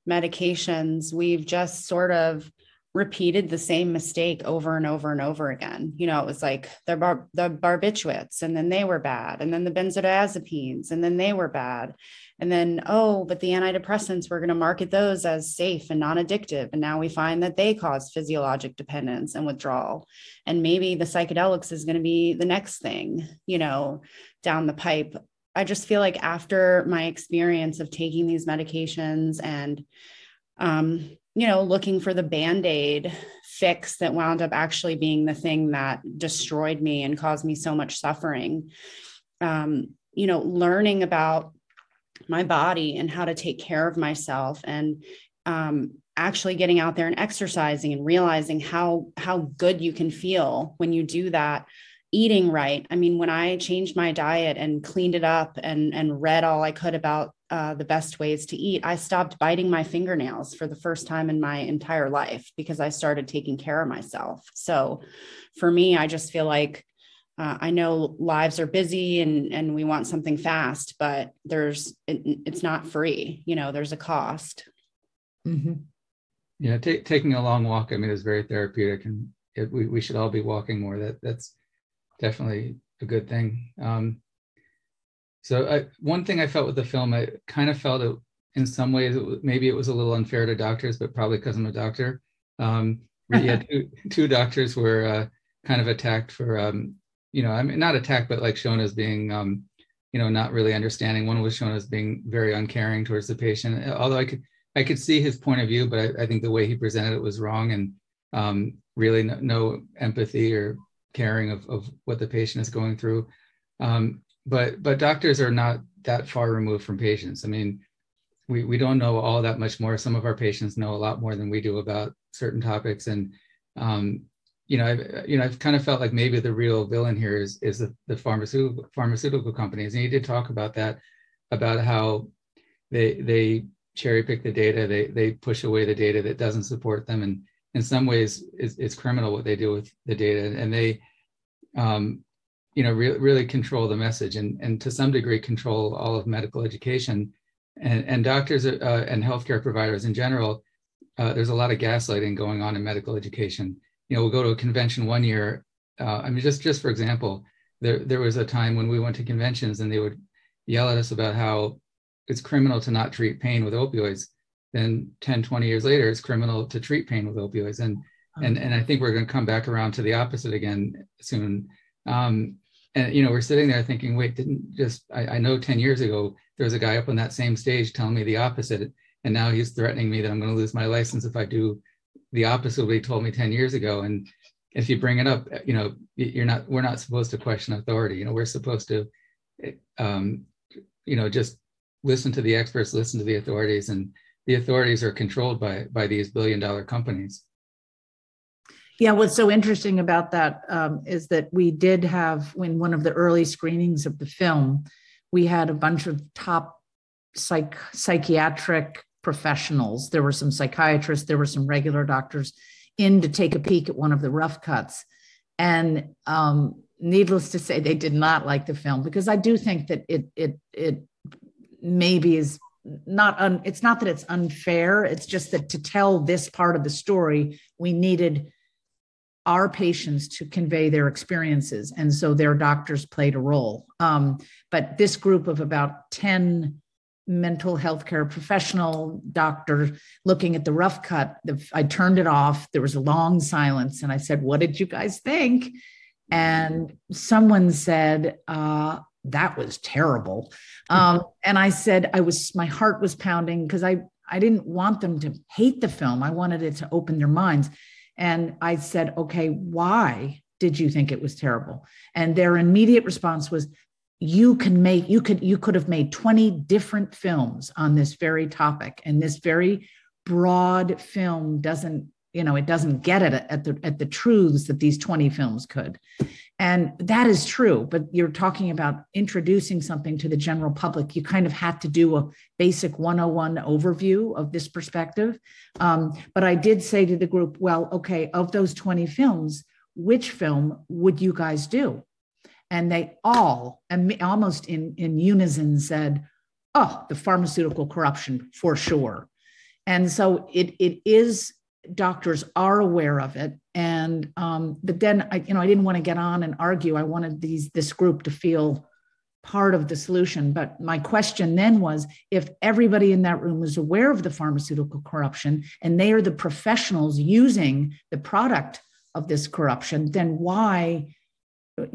medications, we've just sort of repeated the same mistake over and over and over again. You know, it was like the bar- the barbiturates, and then they were bad, and then the benzodiazepines, and then they were bad, and then oh, but the antidepressants we're going to market those as safe and non-addictive, and now we find that they cause physiologic dependence and withdrawal, and maybe the psychedelics is going to be the next thing, you know, down the pipe. I just feel like after my experience of taking these medications and um, you know, looking for the band aid fix that wound up actually being the thing that destroyed me and caused me so much suffering. Um, you know, learning about my body and how to take care of myself and um, actually getting out there and exercising and realizing how how good you can feel when you do that eating right. I mean when i changed my diet and cleaned it up and and read all i could about uh, the best ways to eat i stopped biting my fingernails for the first time in my entire life because i started taking care of myself. So for me i just feel like uh, I know lives are busy and and we want something fast, but there's it, it's not free. You know, there's a cost. Mm-hmm. Yeah, t- taking a long walk. I mean, is very therapeutic, and it, we we should all be walking more. That that's definitely a good thing. Um, so I, one thing I felt with the film, I kind of felt it in some ways. It, maybe it was a little unfair to doctors, but probably because I'm a doctor. Um, yeah, [LAUGHS] two, two doctors were uh, kind of attacked for um, you know, I mean, not attacked, but like shown as being, um, you know, not really understanding. One was shown as being very uncaring towards the patient. Although I could, I could see his point of view, but I, I think the way he presented it was wrong and um, really no, no, empathy or caring of, of what the patient is going through. Um, but but doctors are not that far removed from patients. I mean, we we don't know all that much more. Some of our patients know a lot more than we do about certain topics, and um, you know, I've, you know, I've kind of felt like maybe the real villain here is is the, the pharmaceutical pharmaceutical companies, and you did talk about that, about how they they cherry pick the data, they they push away the data that doesn't support them, and in some ways, it's, it's criminal what they do with the data, and they, um, you know, re- really control the message, and and to some degree control all of medical education, and and doctors uh, and healthcare providers in general. Uh, there's a lot of gaslighting going on in medical education you know, we'll go to a convention one year. Uh, I mean, just just for example, there there was a time when we went to conventions and they would yell at us about how it's criminal to not treat pain with opioids. Then 10, 20 years later, it's criminal to treat pain with opioids. And and and I think we're going to come back around to the opposite again soon. Um, and you know, we're sitting there thinking, wait, didn't just I, I know 10 years ago there was a guy up on that same stage telling me the opposite, and now he's threatening me that I'm going to lose my license if I do the opposite of what he told me 10 years ago. And if you bring it up, you know, you're not, we're not supposed to question authority. You know, we're supposed to, um, you know, just listen to the experts, listen to the authorities, and the authorities are controlled by by these billion dollar companies. Yeah, what's so interesting about that um, is that we did have, when one of the early screenings of the film, we had a bunch of top psych psychiatric professionals. There were some psychiatrists, there were some regular doctors in to take a peek at one of the rough cuts. And um, needless to say, they did not like the film because I do think that it it it maybe is not un, it's not that it's unfair. It's just that to tell this part of the story, we needed our patients to convey their experiences, and so their doctors played a role. Um, but this group of about ten mental health care professional doctor looking at the rough cut. I turned it off. There was a long silence and i said what did you guys think? And someone said uh, that was terrible. Um, [LAUGHS] and i said i was my heart was pounding because i i didn't want them to hate the film. I wanted it to open their minds. And i said okay why did you think it was terrible? And their immediate response was you can make you could you could have made 20 different films on this very topic and this very broad film doesn't you know it doesn't get it at the at the truths that these 20 films could. And that is true but you're talking about introducing something to the general public. You kind of had to do a basic 101 overview of this perspective. Um, but i did say to the group well okay of those 20 films which film would you guys do and they all almost in, in unison said oh the pharmaceutical corruption for sure. And so it, it is doctors are aware of it. And um, but then i you know i didn't want to get on and argue. I wanted these this group to feel part of the solution. But my question then was if everybody in that room is aware of the pharmaceutical corruption and they are the professionals using the product of this corruption then why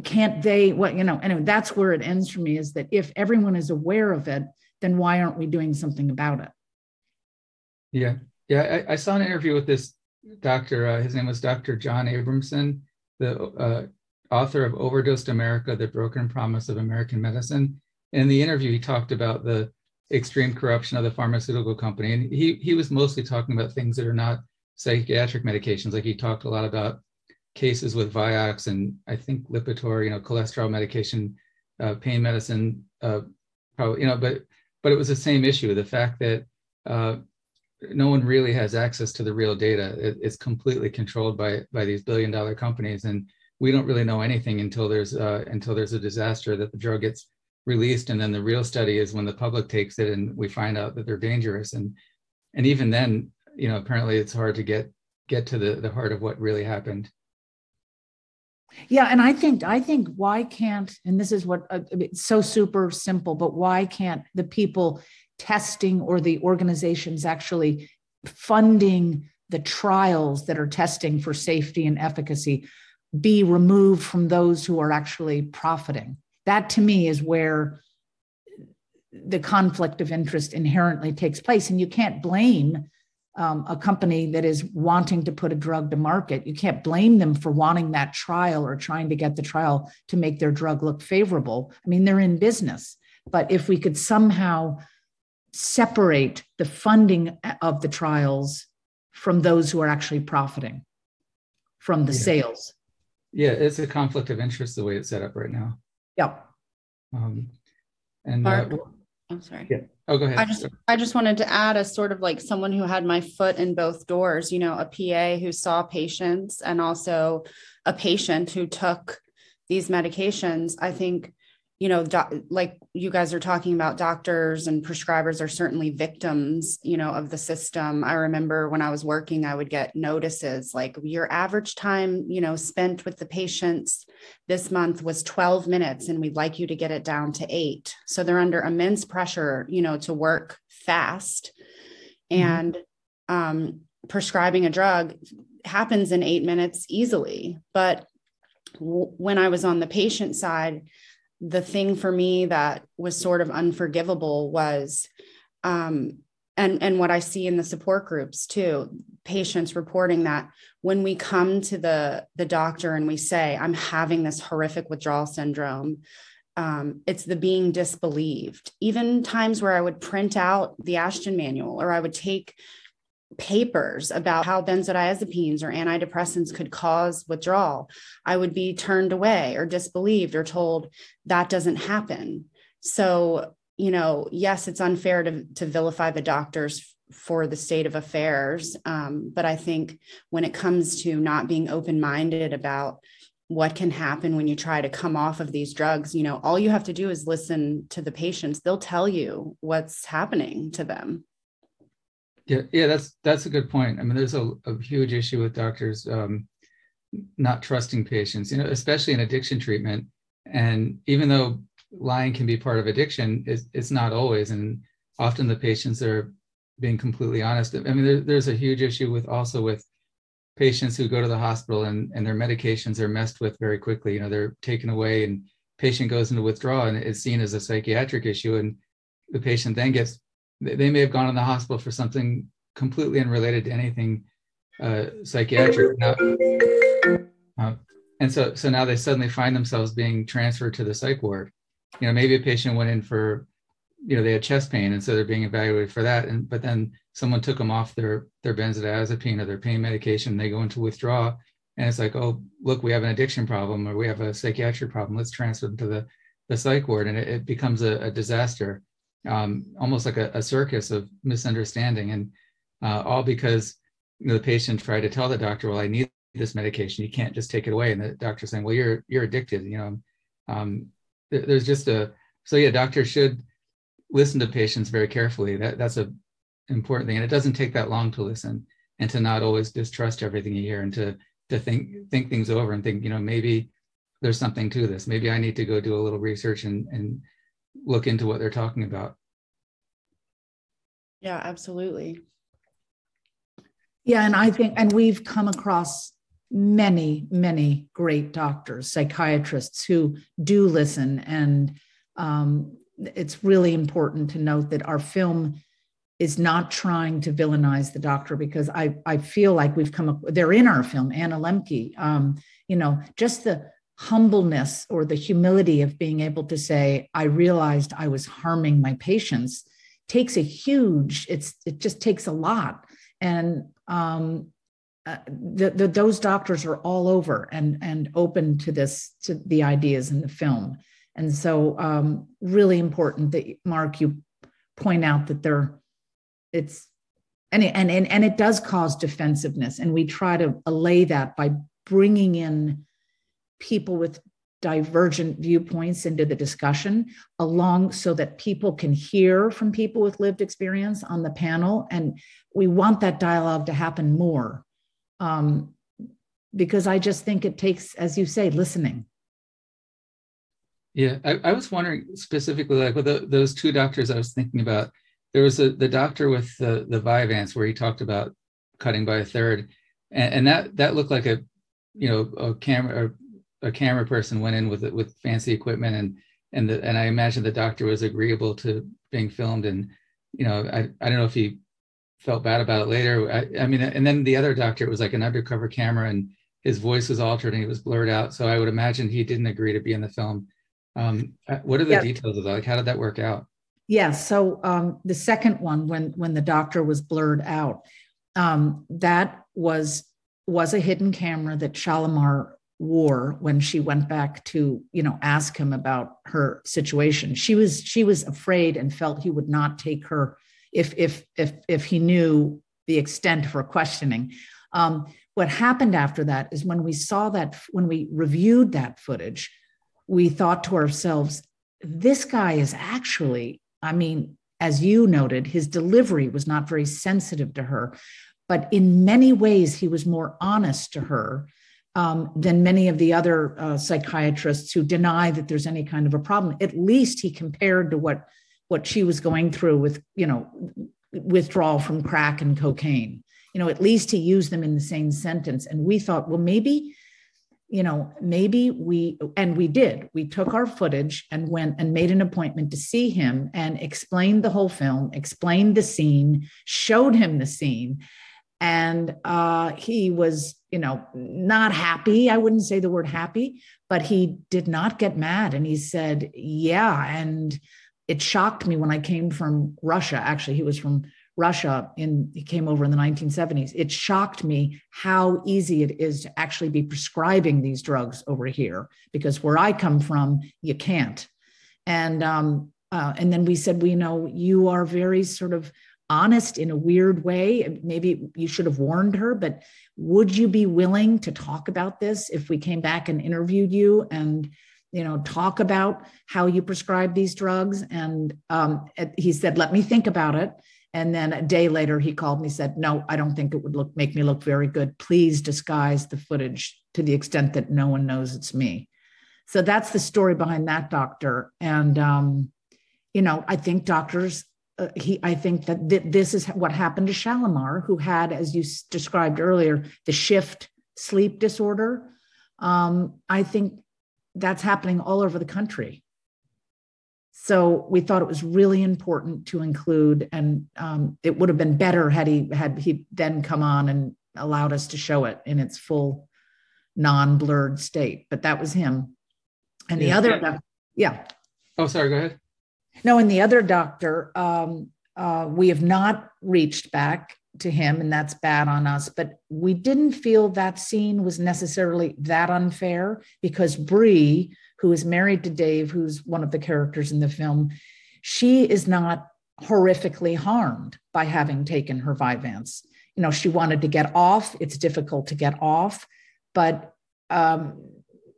can't they what you know anyway that's where it ends for me is that if everyone is aware of it then why aren't we doing something about it yeah yeah i, I saw an interview with this doctor uh, his name was dr john abramson the uh, author of overdosed america the broken promise of american medicine in the interview he talked about the extreme corruption of the pharmaceutical company. And he, he was mostly talking about things that are not psychiatric medications. Like he talked a lot about cases with Vioxx and I think Lipitor, you know, cholesterol medication, uh, pain medicine, uh, probably, you know, but but it was the same issue. The fact that uh, no one really has access to the real data. It, it's completely controlled by by these billion dollar companies, and we don't really know anything until there's uh, until there's a disaster that the drug gets released, and then the real study is when the public takes it and we find out that they're dangerous, and and even then, you know, apparently it's hard to get get to the the heart of what really happened. Yeah, and I think I think why can't and this is what uh, it's so super simple, but why can't the people testing or the organizations actually funding the trials that are testing for safety and efficacy be removed from those who are actually profiting? That to me is where the conflict of interest inherently takes place. And you can't blame um, a company that is wanting to put a drug to market. You can't blame them for wanting that trial or trying to get the trial to make their drug look favorable. I mean, they're in business. But if we could somehow separate the funding of the trials from those who are actually profiting from the yeah. sales. Yeah, it's a conflict of interest the way it's set up right now. Yep. Um, and Mark, uh, I'm sorry. Yeah. Oh, go ahead. I just I just wanted to add a sort of like someone who had my foot in both doors, you know, a PA who saw patients and also a patient who took these medications. I think you know, like you guys are talking about doctors and prescribers are certainly victims, you know, of the system. I remember when I was working, I would get notices like your average time, you know, spent with the patients this month was 12 minutes and we'd like you to get it down to eight. So they're under immense pressure, you know, to work fast. Mm-hmm. And um, prescribing a drug happens in eight minutes easily. But w- when I was on the patient side, the thing for me that was sort of unforgivable was um, and and what i see in the support groups too patients reporting that when we come to the the doctor and we say i'm having this horrific withdrawal syndrome um, it's the being disbelieved. Even times where i would print out the ashton manual or i would take papers about how benzodiazepines or antidepressants could cause withdrawal, I would be turned away or disbelieved or told that doesn't happen. So, you know, yes, it's unfair to, to vilify the doctors for the state of affairs. Um, but I think when it comes to not being open minded about what can happen when you try to come off of these drugs, you know, all you have to do is listen to the patients. They'll tell you what's happening to them. Yeah, yeah, that's that's a good point. I mean, there's a, a huge issue with doctors um, not trusting patients, you know, especially in addiction treatment. And even though lying can be part of addiction, it's, it's not always. And often the patients are being completely honest. I mean, there, there's a huge issue with also with patients who go to the hospital and, and their medications are messed with very quickly. You know, they're taken away and patient goes into withdrawal and it's seen as a psychiatric issue. And the patient then gets they may have gone in the hospital for something completely unrelated to anything uh, psychiatric. Now, uh, and so, so now they suddenly find themselves being transferred to the psych ward. You know, maybe a patient went in for, you know, they had chest pain, and so they're being evaluated for that. And but then someone took them off their their benzodiazepine or their pain medication. They go into withdrawal, and it's like, oh, look, we have an addiction problem or we have a psychiatric problem. Let's transfer them to the the psych ward, and it, it becomes a, a disaster um, almost like a, a, circus of misunderstanding, and uh, all because you know, the patient tried to tell the doctor, "Well, I need this medication. You can't just take it away." And the doctor saying, "Well, you're you're addicted." You know, um, th- there's just a so yeah, doctors should listen to patients very carefully. That that's a important thing, and it doesn't take that long to listen and to not always distrust everything you hear and to to think think things over and think, you know, maybe there's something to this. Maybe I need to go do a little research and and look into what they're talking about. Yeah, absolutely. Yeah, and I think, and we've come across many, many great doctors, psychiatrists who do listen. And um, it's really important to note that our film is not trying to villainize the doctor because I, I feel like we've come up, they're in our film, Anna Lembke. Um, you know, just the humbleness or the humility of being able to say, I realized I was harming my patients takes a huge it's it just takes a lot. And um uh, the, the, those doctors are all over and and open to this to the ideas in the film. And so um really important that mark you point out that they're it's and and, and and it does cause defensiveness. And we try to allay that by bringing in people with divergent viewpoints into the discussion along so that people can hear from people with lived experience on the panel. And we want that dialogue to happen more um, because i just think it takes as you say listening. Yeah i, I was wondering specifically like with the, those two doctors i was thinking about there was a, the doctor with the the Vyvanse where he talked about cutting by a third and, and that that looked like a you know a camera a camera person went in with with fancy equipment and and the, and I imagine the doctor was agreeable to being filmed and you know I, I don't know if he felt bad about it later. I, I mean and then the other doctor it was like an undercover camera and his voice was altered and he was blurred out. So I would imagine he didn't agree to be in the film. Um, uh, what are the details of that? Like how did that work out? Yeah so um, the second one when when the doctor was blurred out um, that was was a hidden camera that Shalimar wore when she went back to you know ask him about her situation. She was she was afraid and felt he would not take her if if if if he knew the extent of her questioning. Um, what happened after that is when we saw that when we reviewed that footage we thought to ourselves this guy is actually i mean as you noted his delivery was not very sensitive to her but in many ways he was more honest to her um, than many of the other uh, psychiatrists who deny that there's any kind of a problem. At least he compared to what what she was going through with you know withdrawal from crack and cocaine. You know, at least he used them in the same sentence. And we thought, well, maybe you know, maybe we, and we did, we took our footage and went and made an appointment to see him and explained the whole film, explained the scene, showed him the scene and uh, he was you know not happy. I wouldn't say the word happy but he did not get mad. And he said yeah. And it shocked me when i came from russia. Actually he was from russia in he came over in the 1970s it shocked me how easy it is to actually be prescribing these drugs over here because where i come from you can't. And um, uh, and then we said we know you are very sort of honest in a weird way. Maybe you should have warned her, but would you be willing to talk about this if we came back and interviewed you and you know talk about how you prescribe these drugs? And um, he said let me think about it. And then a day later he called me said no i don't think it would look make me look very good. Please disguise the footage to the extent that no one knows it's me. So that's the story behind that doctor. And um, you know i think doctors uh, he, I think that th- this is what happened to Shalimar, who had, as you s- described earlier, the shift sleep disorder. Um, I think that's happening all over the country. So we thought it was really important to include, and um, it would have been better had he had he then come on and allowed us to show it in its full, non-blurred state. But that was him, and the other, yeah. Oh, sorry. Go ahead. No, and the other doctor, um, uh, we have not reached back to him, and that's bad on us. But we didn't feel that scene was necessarily that unfair because Bree, who is married to Dave, who's one of the characters in the film, she is not horrifically harmed by having taken her Vyvanse. You know, she wanted to get off. It's difficult to get off, but um,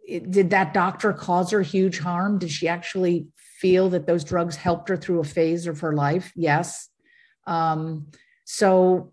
did that doctor cause her huge harm? Did she actually feel that those drugs helped her through a phase of her life? Yes. Um, so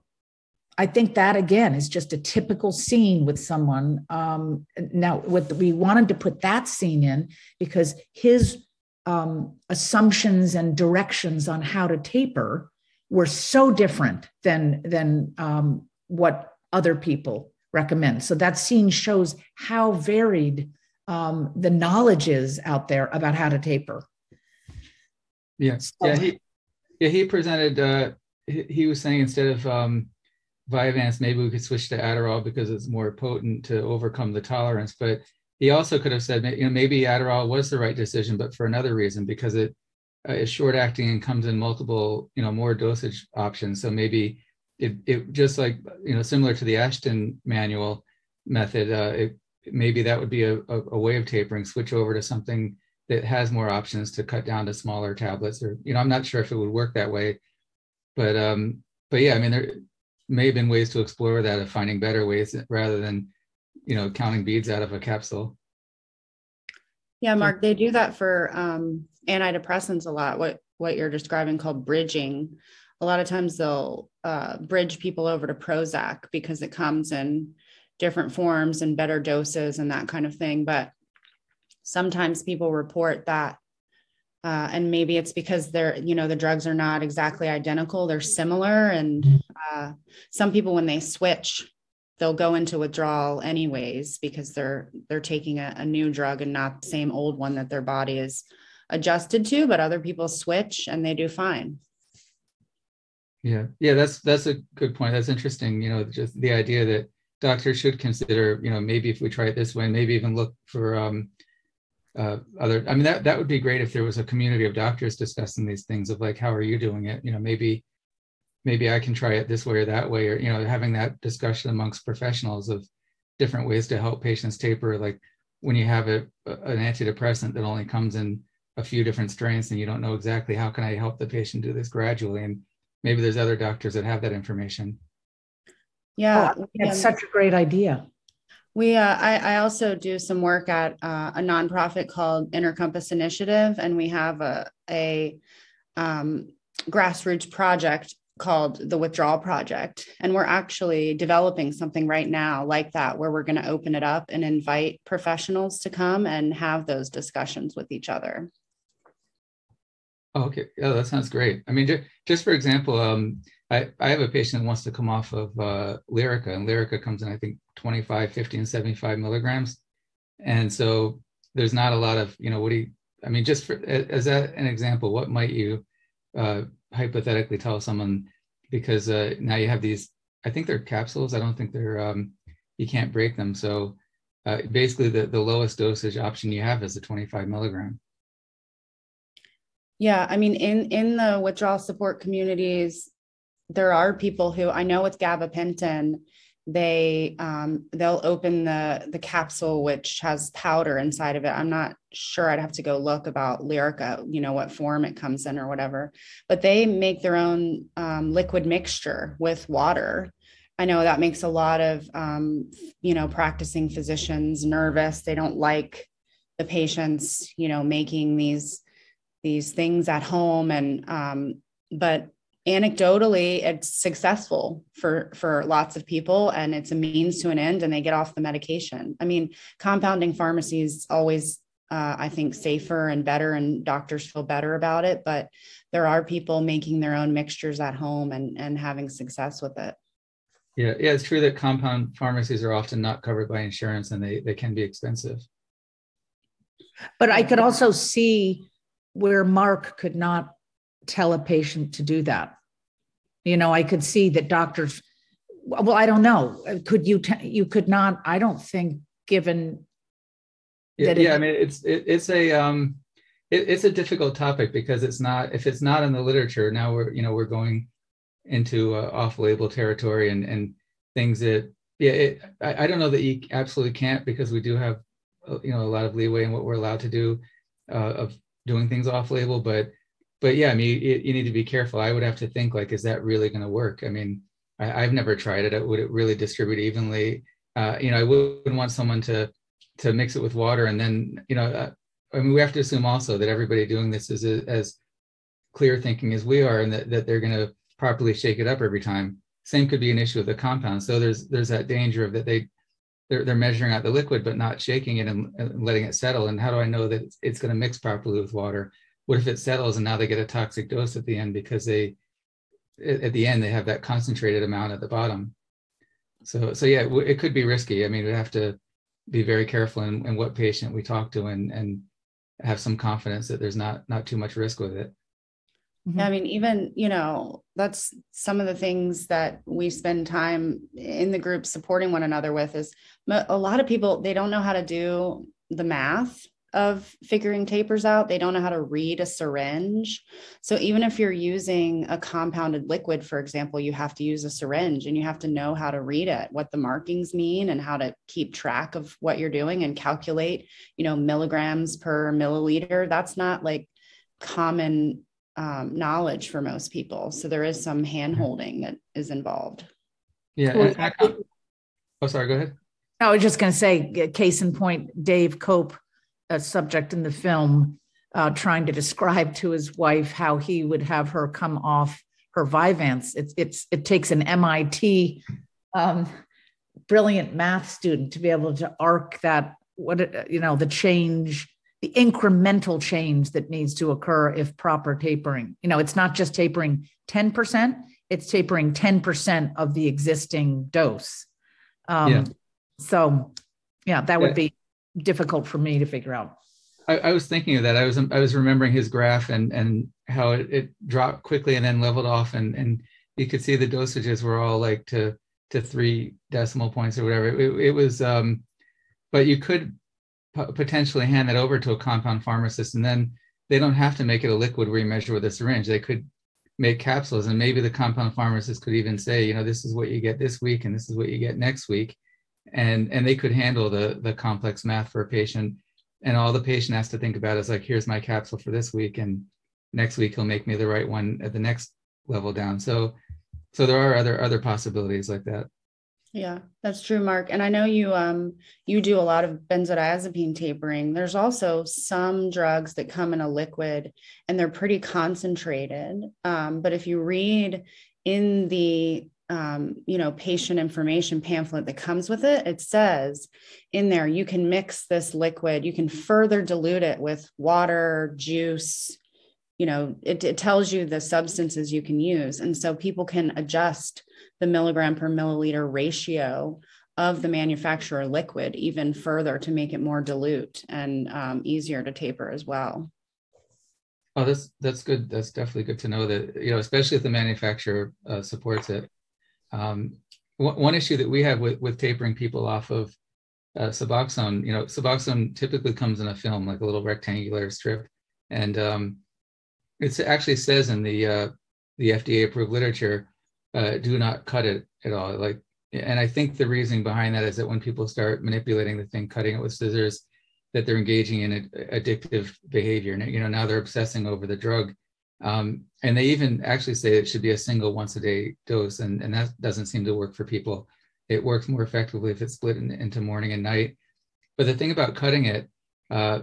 I think that again is just a typical scene with someone. Um, now, what we wanted to put that scene in because his um, assumptions and directions on how to taper were so different than than um, what other people recommend. So that scene shows how varied um, the knowledge is out there about how to taper. Yes. Yeah. He, yeah. He presented. Uh, he, he was saying instead of um, Vyvanse, maybe we could switch to Adderall because it's more potent to overcome the tolerance. But he also could have said, you know, maybe Adderall was the right decision, but for another reason because it uh, is short acting and comes in multiple, you know, more dosage options. So maybe it, it just like, you know, similar to the Ashton manual method, uh, it, maybe that would be a, a, a way of tapering, switch over to something that has more options to cut down to smaller tablets or, you know, I'm not sure if it would work that way, but, um, but yeah, I mean, there may have been ways to explore that of finding better ways rather than, you know, counting beads out of a capsule. Yeah, Mark, they do that for um, antidepressants a lot. What what you're describing called bridging. A lot of times they'll uh, bridge people over to Prozac because it comes in different forms and better doses and that kind of thing. But sometimes people report that, uh, and maybe it's because they're you know the drugs are not exactly identical; they're similar. And uh, some people when they switch they'll go into withdrawal anyways because they're they're taking a, a, new drug and not the same old one that their body is adjusted to but other people switch and they do fine yeah yeah that's that's a good point that's interesting you know just the idea that doctors should consider you know maybe if we try it this way maybe even look for um uh, other i mean that that would be great if there was a community of doctors discussing these things of like how are you doing it you know maybe maybe I can try it this way or that way, or you know, having that discussion amongst professionals of different ways to help patients taper. Like when you have a, an antidepressant that only comes in a few different strains, and you don't know exactly how can I help the patient do this gradually, and maybe there's other doctors that have that information. Yeah, oh, that's such a great idea. We, uh, I, I, also do some work at uh, a nonprofit called Inner Compass Initiative, and we have a, a um, grassroots project called the Withdrawal Project. And we're actually developing something right now like that, where we're going to open it up and invite professionals to come and have those discussions with each other. Oh, okay. Yeah, that sounds great. I mean, just, just for example, um, I, I have a patient that wants to come off of uh, Lyrica, and Lyrica comes in, I think, 25, 50, and 75 milligrams. And so there's not a lot of, you know, what do you, I mean, just for, as that an example, what might you uh, hypothetically tell someone? Because uh, now you have these i think they're capsules. I don't think they're um, you can't break them. So uh, basically the, the lowest dosage option you have is the 25 milligram. Yeah i mean in in the withdrawal support communities there are people who i know with gabapentin they um, they'll open the the capsule which has powder inside of it. I'm not sure. I'd have to go look about lyrica you know what form it comes in or whatever. But they make their own um, liquid mixture with water. I know that makes a lot of um, you know practicing physicians nervous. They don't like the patients you know making these these things at home. And um, but anecdotally it's successful for for lots of people and it's a means to an end and they get off the medication. I mean compounding pharmacies always uh, i think safer and better and doctors feel better about it but there are people making their own mixtures at home and and having success with it. Yeah yeah it's true that compound pharmacies are often not covered by insurance and they they can be expensive. But i could also see where mark could not tell a patient to do that you know, I could see that doctors, well, I don't know. Could you, t- you could not, I don't think, given yeah, it, yeah, I mean, it's, it, it's a, um, it, it's a difficult topic because it's not, if it's not in the literature, now we're, you know, we're going into uh, off label territory and, and things that, yeah, it, I, I don't know that you absolutely can't because we do have, uh, you know, a lot of leeway in what we're allowed to do uh, of doing things off label, but but yeah, I mean, you, you, need to be careful. I would have to think like, is that really going to work? I mean, I, have never tried it. Would it really distribute evenly? Uh, you know, I wouldn't want someone to to mix it with water and then, you know, uh, I mean, we have to assume also that everybody doing this is a, as clear thinking as we are, and that, that they're going to properly shake it up every time. Same could be an issue with the compound. So there's there's that danger of that they they're, they're measuring out the liquid but not shaking it and, and letting it settle. And how do I know that it's, it's going to mix properly with water? What if it settles and now they get a toxic dose at the end because they at the end they have that concentrated amount at the bottom? So so yeah it could be risky. I mean we have to be very careful in, in what patient we talk to and and have some confidence that there's not not too much risk with it. Yeah, I mean, even, you know, that's some of the things that we spend time in the group supporting one another with is a lot of people, they don't know how to do the math of figuring tapers out. They don't know how to read a syringe. So even if you're using a compounded liquid, for example, you have to use a syringe and you have to know how to read it, what the markings mean and how to keep track of what you're doing and calculate, you know, milligrams per milliliter. That's not like common um, knowledge for most people. So there is some hand holding that is involved. Yeah. I, oh, sorry, go ahead. I was just going to say, case in point, Dave Cope, a subject in the film, uh, trying to describe to his wife how he would have her come off her Vyvanse. It's it's it takes an MIT um, brilliant math student to be able to arc that what you know the change the incremental change that needs to occur if proper tapering you know it's not just tapering 10% it's tapering 10% of the existing dose um, yeah. so yeah that would yeah. be difficult for me to figure out. I, I, was thinking of that. I was i was remembering his graph and and how it, it dropped quickly and then leveled off and and you could see the dosages were all like to to three decimal points or whatever. It, it was um but you could potentially hand that over to a compound pharmacist and then they don't have to make it a liquid where you measure with a syringe. They could make capsules and maybe the compound pharmacist could even say you know this is what you get this week and this is what you get next week and and they could handle the the complex math for a patient and all the patient has to think about is like here's my capsule for this week and next week he'll make me the right one at the next level down so so there are other other possibilities like that yeah, that's true, Mark. And I know you um you do a lot of benzodiazepine tapering. There's also some drugs that come in a liquid and they're pretty concentrated. Um, but if you read in the um, you know, patient information pamphlet that comes with it, it says in there you can mix this liquid, you can further dilute it with water, juice, you know, it, it tells you the substances you can use. And so people can adjust the milligram per milliliter ratio of the manufacturer liquid even further to make it more dilute and um, easier to taper as well. Oh, that's that's good. That's definitely good to know that you know, especially if the manufacturer uh, supports it. Um, one issue that we have with with tapering people off of uh, Suboxone, you know, Suboxone typically comes in a film, like a little rectangular strip, and um, it actually says in the uh, the FDA approved literature uh, do not cut it at all. Like, and I think the reasoning behind that is that when people start manipulating the thing, cutting it with scissors, that they're engaging in addictive behavior. And you know, now they're obsessing over the drug. Um, and they even actually say it should be a single once a day dose, and, and that doesn't seem to work for people. It works more effectively if it's split in, into morning and night. But the thing about cutting it, uh,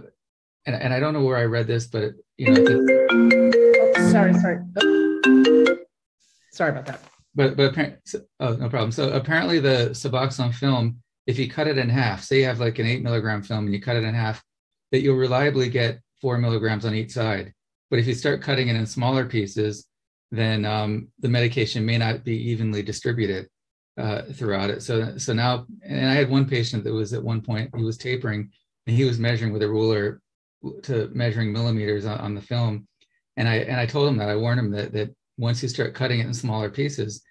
and, and I don't know where I read this, but you know, oh, sorry, sorry, oh. sorry about that but but apparently, oh no problem. So apparently the Suboxone film, if you cut it in half, say you have like an eight milligram film and you cut it in half, that you'll reliably get four milligrams on each side. But if you start cutting it in smaller pieces, then um, the medication may not be evenly distributed uh, throughout it. So so now, and I had one patient that was at one point he was tapering and he was measuring with a ruler to measuring millimeters on, on the film, and I and I told him that I warned him that that once you start cutting it in smaller pieces,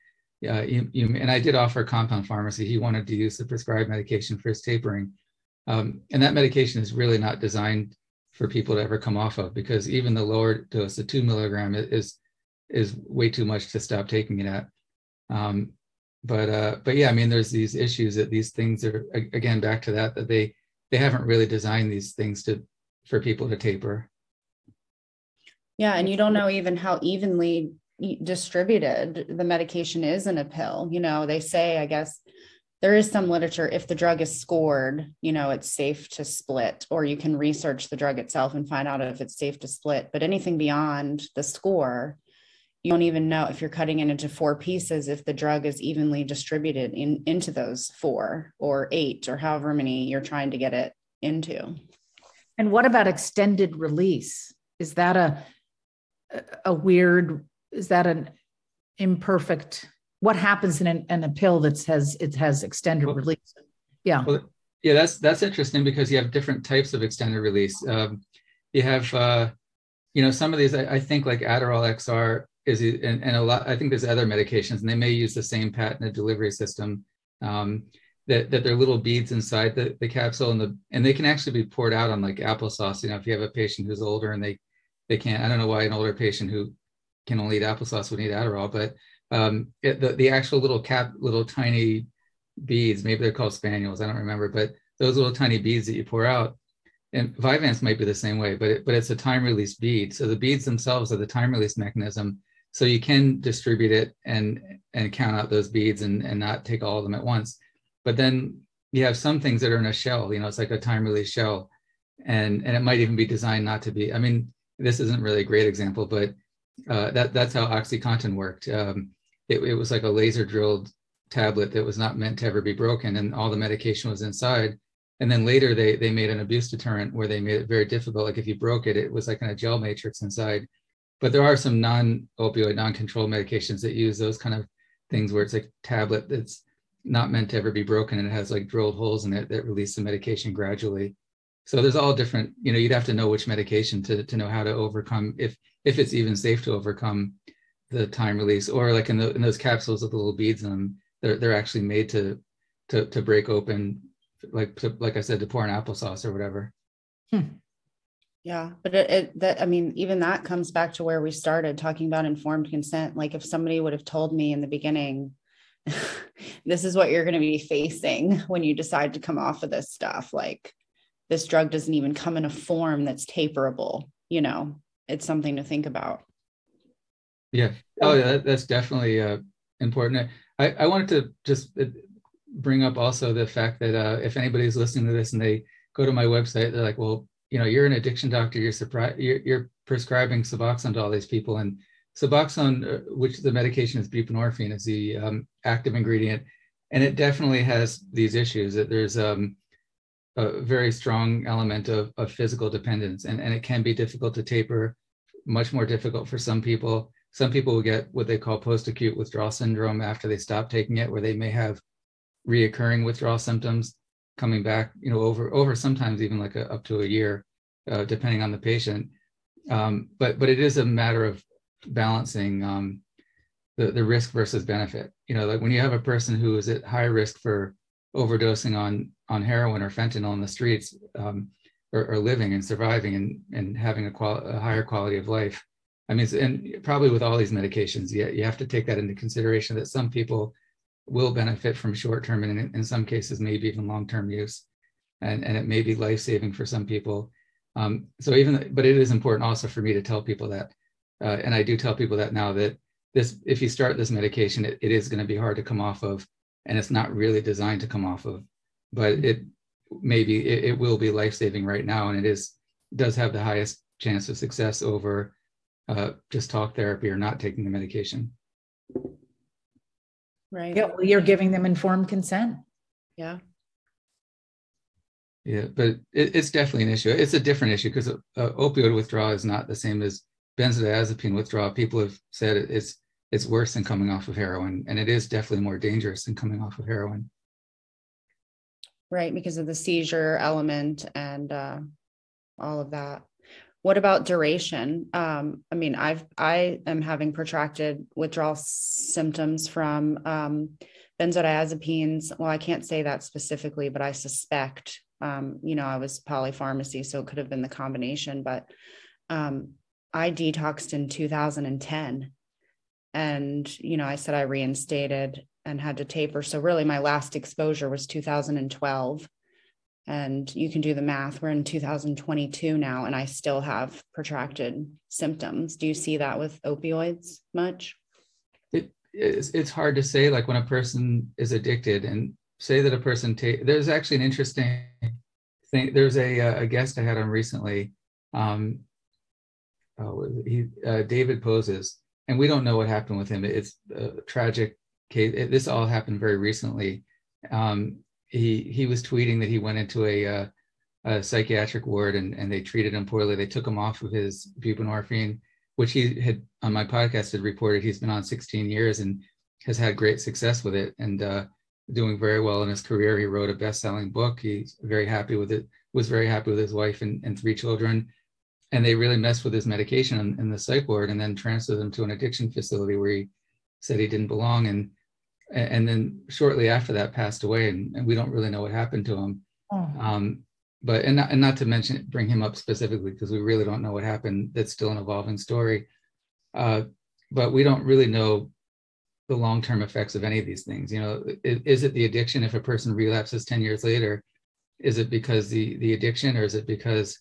uh, you, you, and I did offer a compound pharmacy. He wanted to use the prescribed medication for his tapering. Um, and that medication is really not designed for people to ever come off of because even the lower dose, the two milligram is, is way too much to stop taking it at. Um, but, uh, but yeah, I mean, there's these issues that these things are, again, back to that, that they, they haven't really designed these things to, for people to taper. Yeah. And you don't know even how evenly distributed the medication is in a pill you know they say i guess there is some literature if the drug is scored you know it's safe to split or you can research the drug itself and find out if it's safe to split. But anything beyond the score you don't even know if you're cutting it into four pieces if the drug is evenly distributed in, into those four or eight or however many you're trying to get it into. And what about extended release? Is that a a weird is that an imperfect what happens in, an, in a pill that has it has extended well, release? Yeah. well, yeah that's that's interesting because you have different types of extended release. Um, you have uh, you know some of these I, I, think like adderall xr is and, and a lot i think there's other medications and they may use the same patented delivery system um, that, that they're little beads inside the, the capsule and the and they can actually be poured out on like applesauce. You know, if you have a patient who's older and they they can't, I don't know why an older patient who can only eat applesauce would need Adderall, but um, it, the the actual little cap, little tiny beads, maybe they're called spansules, I don't remember, but those little tiny beads that you pour out, and Vyvanse might be the same way, but it, but it's a time release bead. So the beads themselves are the time release mechanism. So you can distribute it and and count out those beads and and not take all of them at once. But then you have some things that are in a shell, you know, it's like a time release shell. And and it might even be designed not to be. I mean, this isn't really a great example, but uh, that that's how OxyContin worked. Um, it, it was like a laser drilled tablet that was not meant to ever be broken, and all the medication was inside. And then later they they made an abuse deterrent where they made it very difficult. Like if you broke it, it was like in a gel matrix inside. But there are some non-opioid, non-controlled medications that use those kind of things where it's like tablet that's not meant to ever be broken and it has like drilled holes in it that release the medication gradually. So there's all different, you know, you'd have to know which medication to to know how to overcome if if it's even safe to overcome the time release or like in, the, in those capsules with the little beads in them, they're, they're actually made to, to, to break open, like, to, like I said, to pour in applesauce or whatever. Hmm. Yeah, but it, it, that I mean, even that comes back to where we started talking about informed consent. Like if somebody would have told me in the beginning, [LAUGHS] this is what you're going to be facing when you decide to come off of this stuff, like this drug doesn't even come in a form that's taperable, you know, it's something to think about. Yeah. Oh, yeah. That's definitely uh, important. I, I wanted to just uh, bring up also the fact that uh, if anybody's listening to this and they go to my website, they're like, well, you know, you're an addiction doctor. You're surprised. You're, you're prescribing Suboxone to all these people, and Suboxone, uh, which the medication is buprenorphine, is the um, active ingredient, and it definitely has these issues. That there's um, a very strong element of, of physical dependence, and, and it can be difficult to taper. Much more difficult for some people some people will get what they call post-acute withdrawal syndrome after they stop taking it, where they may have reoccurring withdrawal symptoms coming back, you know, over over sometimes even like a, up to a year, uh, depending on the patient. Um, but but it is a matter of balancing um, the the risk versus benefit. You know, like when you have a person who is at high risk for overdosing on on heroin or fentanyl in the streets, um, or, or, living and surviving and and having a, a higher quality of life I mean, and probably with all these medications, you, you have to take that into consideration that some people will benefit from short term and in, in some cases, maybe even long term use. And, and it may be life saving for some people. Um, so even, but it is important also for me to tell people that, uh, and I do tell people that now that this, if you start this medication, it, it is going to be hard to come off of, and it's not really designed to come off of, but it maybe it, it will be life saving right now, and it is does have the highest chance of success over uh, just talk therapy or not taking the medication. Right. Yeah, well, you're giving them informed consent. Yeah. Yeah, but it, it's definitely an issue. It's a different issue because uh, opioid withdrawal is not the same as benzodiazepine withdrawal. People have said it's it's worse than coming off of heroin, and it is definitely more dangerous than coming off of heroin. Right, because of the seizure element and uh, all of that. What about duration? Um, I mean, I've I am having protracted withdrawal symptoms from um, benzodiazepines. Well, I can't say that specifically, but I suspect. Um, you know, I was polypharmacy, so it could have been the combination. But um, I detoxed in 2010, and you know, I said I reinstated and had to taper. So really, my last exposure was 2012 and you can do the math. We're in 2022 now and i still have protracted symptoms. Do you see that with opioids much? It, it's, it's hard to say like when a person is addicted and say that a person take there's actually an interesting thing. There's a, uh, a guest i had on recently um oh, he uh, david poses and we don't know what happened with him. It's a tragic case. It, this all happened very recently. Um he he was tweeting that he went into a, uh, a psychiatric ward and, and they treated him poorly. They took him off of his buprenorphine, which he had on my podcast had reported he's been on 16 years and has had great success with it and uh, doing very well in his career. He wrote a best-selling book. He's very happy with it. Was very happy with his wife and, and three children. And they really messed with his medication in, in the psych ward and then transferred him to an addiction facility where he said he didn't belong. And and then shortly after that passed away, and, and we don't really know what happened to him. Oh. Um, but and not, and not to mention bring him up specifically because we really don't know what happened. That's still an evolving story. Uh, but we don't really know the long-term effects of any of these things. You know, is, is, it the addiction if a person relapses 10 years later? Is it because the the addiction or is it because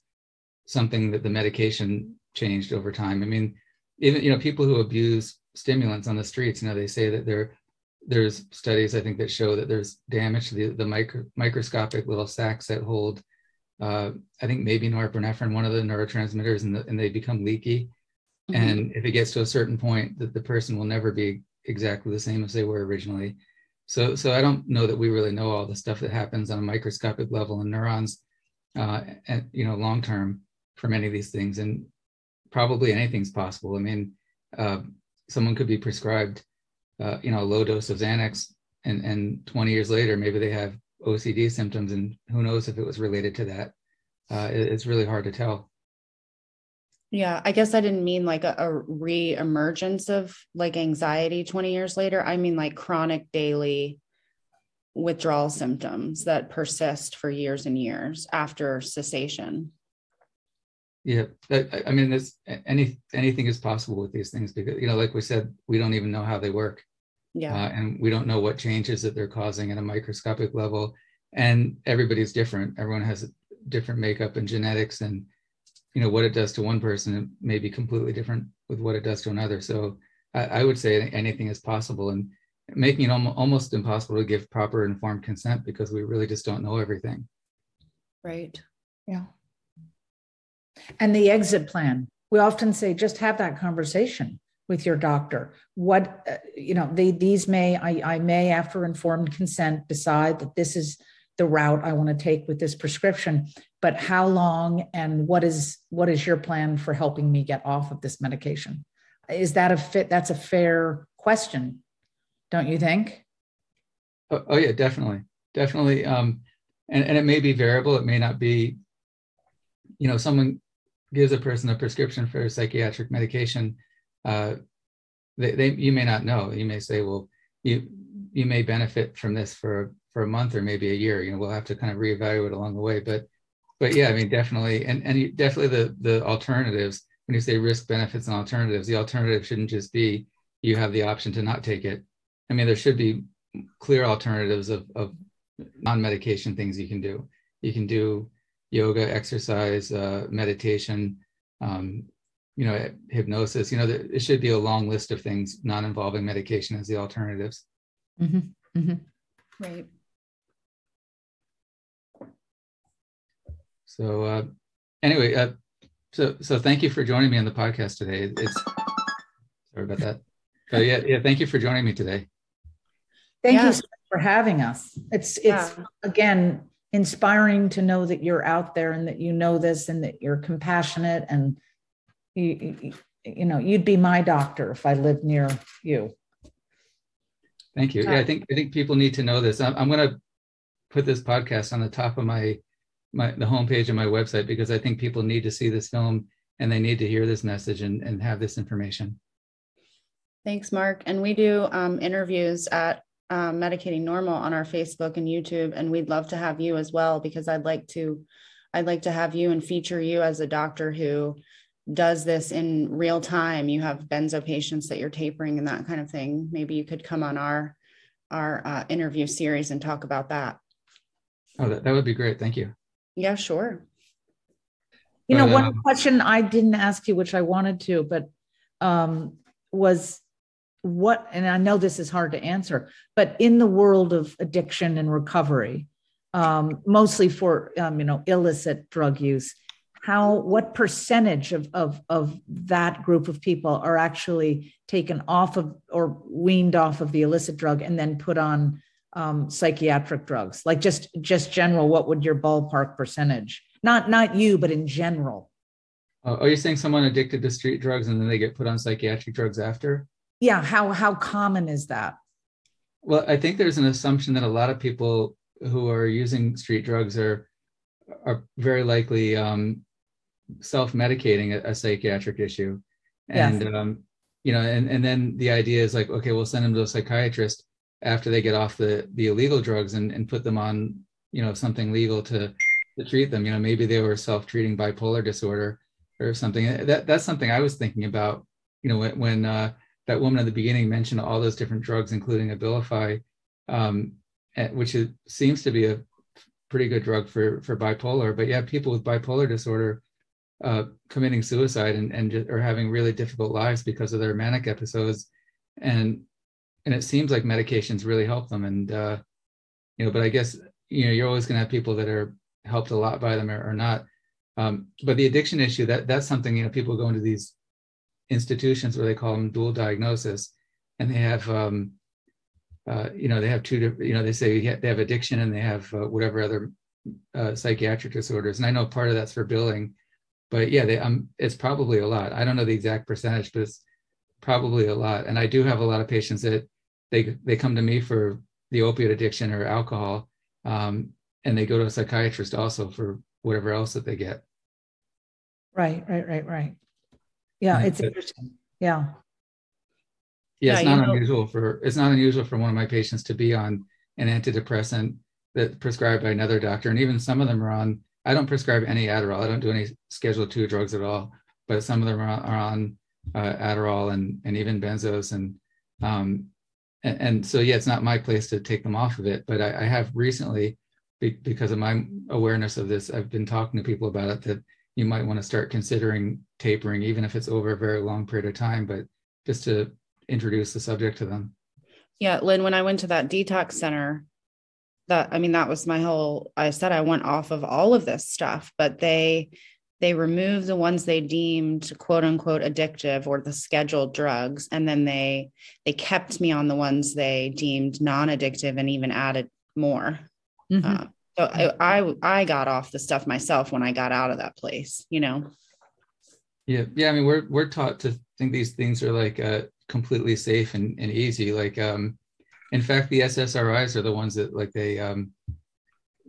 something that the medication changed over time? I mean, even you know, people who abuse stimulants on the streets, you know, they say that there there's studies I think that show that there's damage to the, the micro, microscopic little sacs that hold uh, I think maybe norepinephrine, one of the neurotransmitters, and, the, and they become leaky. Mm-hmm. And if it gets to a certain point, that the person will never be exactly the same as they were originally. So, so I don't know that we really know all the stuff that happens on a microscopic level in neurons, uh, and you know, long term for many of these things. And probably anything's possible. I mean, uh, someone could be prescribed, uh, you know, a low dose of Xanax, and and 20 years later, maybe they have OCD symptoms, and who knows if it was related to that. Uh, it, it's really hard to tell. Yeah, I guess I didn't mean like a, a re-emergence of like anxiety 20 years later. I mean like chronic daily withdrawal symptoms that persist for years and years after cessation. Yeah, I, I mean, there's any anything is possible with these things because you know, like we said, we don't even know how they work. Yeah, uh, and we don't know what changes that they're causing at a microscopic level, and everybody's different. Everyone has a different makeup and genetics, and you know what it does to one person may be completely different with what it does to another. So i, I would say anything is possible and making it almost, almost impossible to give proper informed consent because we really just don't know everything. Right. Yeah. And the exit plan. We often say just have that conversation with your doctor what uh, you know they, these may I, I may after informed consent decide that this is the route I want to take with this prescription, but how long and what is what is your plan for helping me get off of this medication? Is that a fit? That's a fair question, don't you think? Oh, oh yeah, definitely, definitely. Um, and and it may be variable. It may not be. You know, someone gives a person a prescription for a psychiatric medication. Uh, they, they you may not know. You may say, well, you you may benefit from this for for a month or maybe a year. You know, we'll have to kind of reevaluate along the way. But but yeah, I mean, definitely, and and you, definitely the the alternatives. When you say risk benefits and alternatives, the alternative shouldn't just be you have the option to not take it. I mean, there should be clear alternatives of of non-medication things you can do. You can do yoga, exercise, uh, meditation, um, you know, hypnosis. You know, it should be a long list of things non-involving medication as the alternatives. Mm-hmm. Mm-hmm. Right. So uh, anyway, uh, so so thank you for joining me on the podcast today. It's sorry about that. So yeah, yeah, thank you for joining me today. Thank yeah. you so for having us. It's it's yeah. again inspiring to know that you're out there and that you know this and that you're compassionate and you you, you know you'd be my doctor if I lived near you. Thank you. Yeah, I think I think people need to know this. I'm, I'm going to put this podcast on the top of my my the homepage of my website because I think people need to see this film and they need to hear this message and, and have this information. Thanks, Mark. And we do um, interviews at um, Medicating Normal on our Facebook and YouTube, and we'd love to have you as well because I'd like to, I'd like to have you and feature you as a doctor who does this in real time. You have benzo patients that you're tapering and that kind of thing. Maybe you could come on our our uh, interview series and talk about that. Oh, that, that would be great. Thank you. Yeah, sure. You but, know, one um, question I didn't ask you, which I wanted to, but um, was what, and I know this is hard to answer, but in the world of addiction and recovery, um, mostly for um, you know illicit drug use, how what percentage of, of of that group of people are actually taken off of or weaned off of the illicit drug and then put on um, psychiatric drugs? Like just just general, what would your ballpark percentage? Not not you, but in general. Oh, are you saying someone addicted to street drugs and then they get put on psychiatric drugs after? Yeah. How how common is that? Well, I think there's an assumption that a lot of people who are using street drugs are are very likely um, self-medicating a, a, psychiatric issue, and yes. um, you know, and and then the idea is like, okay, we'll send them to a psychiatrist after they get off the the illegal drugs and, and put them on you know something legal to to treat them. You know maybe they were self-treating bipolar disorder or something. That that's something i was thinking about you know when, when uh, that woman at the beginning mentioned all those different drugs including abilify um, which is, seems to be a pretty good drug for for bipolar. But yeah people with bipolar disorder uh, committing suicide and and just, or having really difficult lives because of their manic episodes. And and it seems like medications really help them. And uh, you know but i guess you know you're always going to have people that are helped a lot by them or, or not. Um, but the addiction issue that that's something you know people go into these institutions where they call them dual diagnosis. And they have um, uh, you know they have two you know they say they have addiction and they have uh, whatever other uh, psychiatric disorders. And i know part of that's for billing but yeah they, um, it's probably a lot i don't know the exact percentage but it's probably a lot and i do have a lot of patients that they they come to me for the opiate addiction or alcohol, um, and they go to a psychiatrist also for whatever else that they get. Right, right, right, right. Yeah, it's interesting. Yeah. Yeah, it's not unusual for it's not unusual for one of my patients to be on an antidepressant that prescribed by another doctor, and even some of them are on. I don't prescribe any Adderall. I don't do any Schedule two drugs at all, but some of them are on, are on uh, Adderall and and even benzos, and um, and, and, so yeah it's not my place to take them off of it but i, I have recently be, because of my awareness of this i've been talking to people about it that you might want to start considering tapering even if it's over a very long period of time but just to introduce the subject to them yeah lynn when i went to that detox center that i mean that was my whole i said i went off of all of this stuff but they they removed the ones they deemed quote unquote addictive or the scheduled drugs. And then they they kept me on the ones they deemed non-addictive and even added more. Mm-hmm. uh, so I, I i got off the stuff myself when i got out of that place you know? Yeah yeah i mean we're we're taught to think these things are like uh completely safe and, and easy. Like um in fact the ssris are the ones that like they um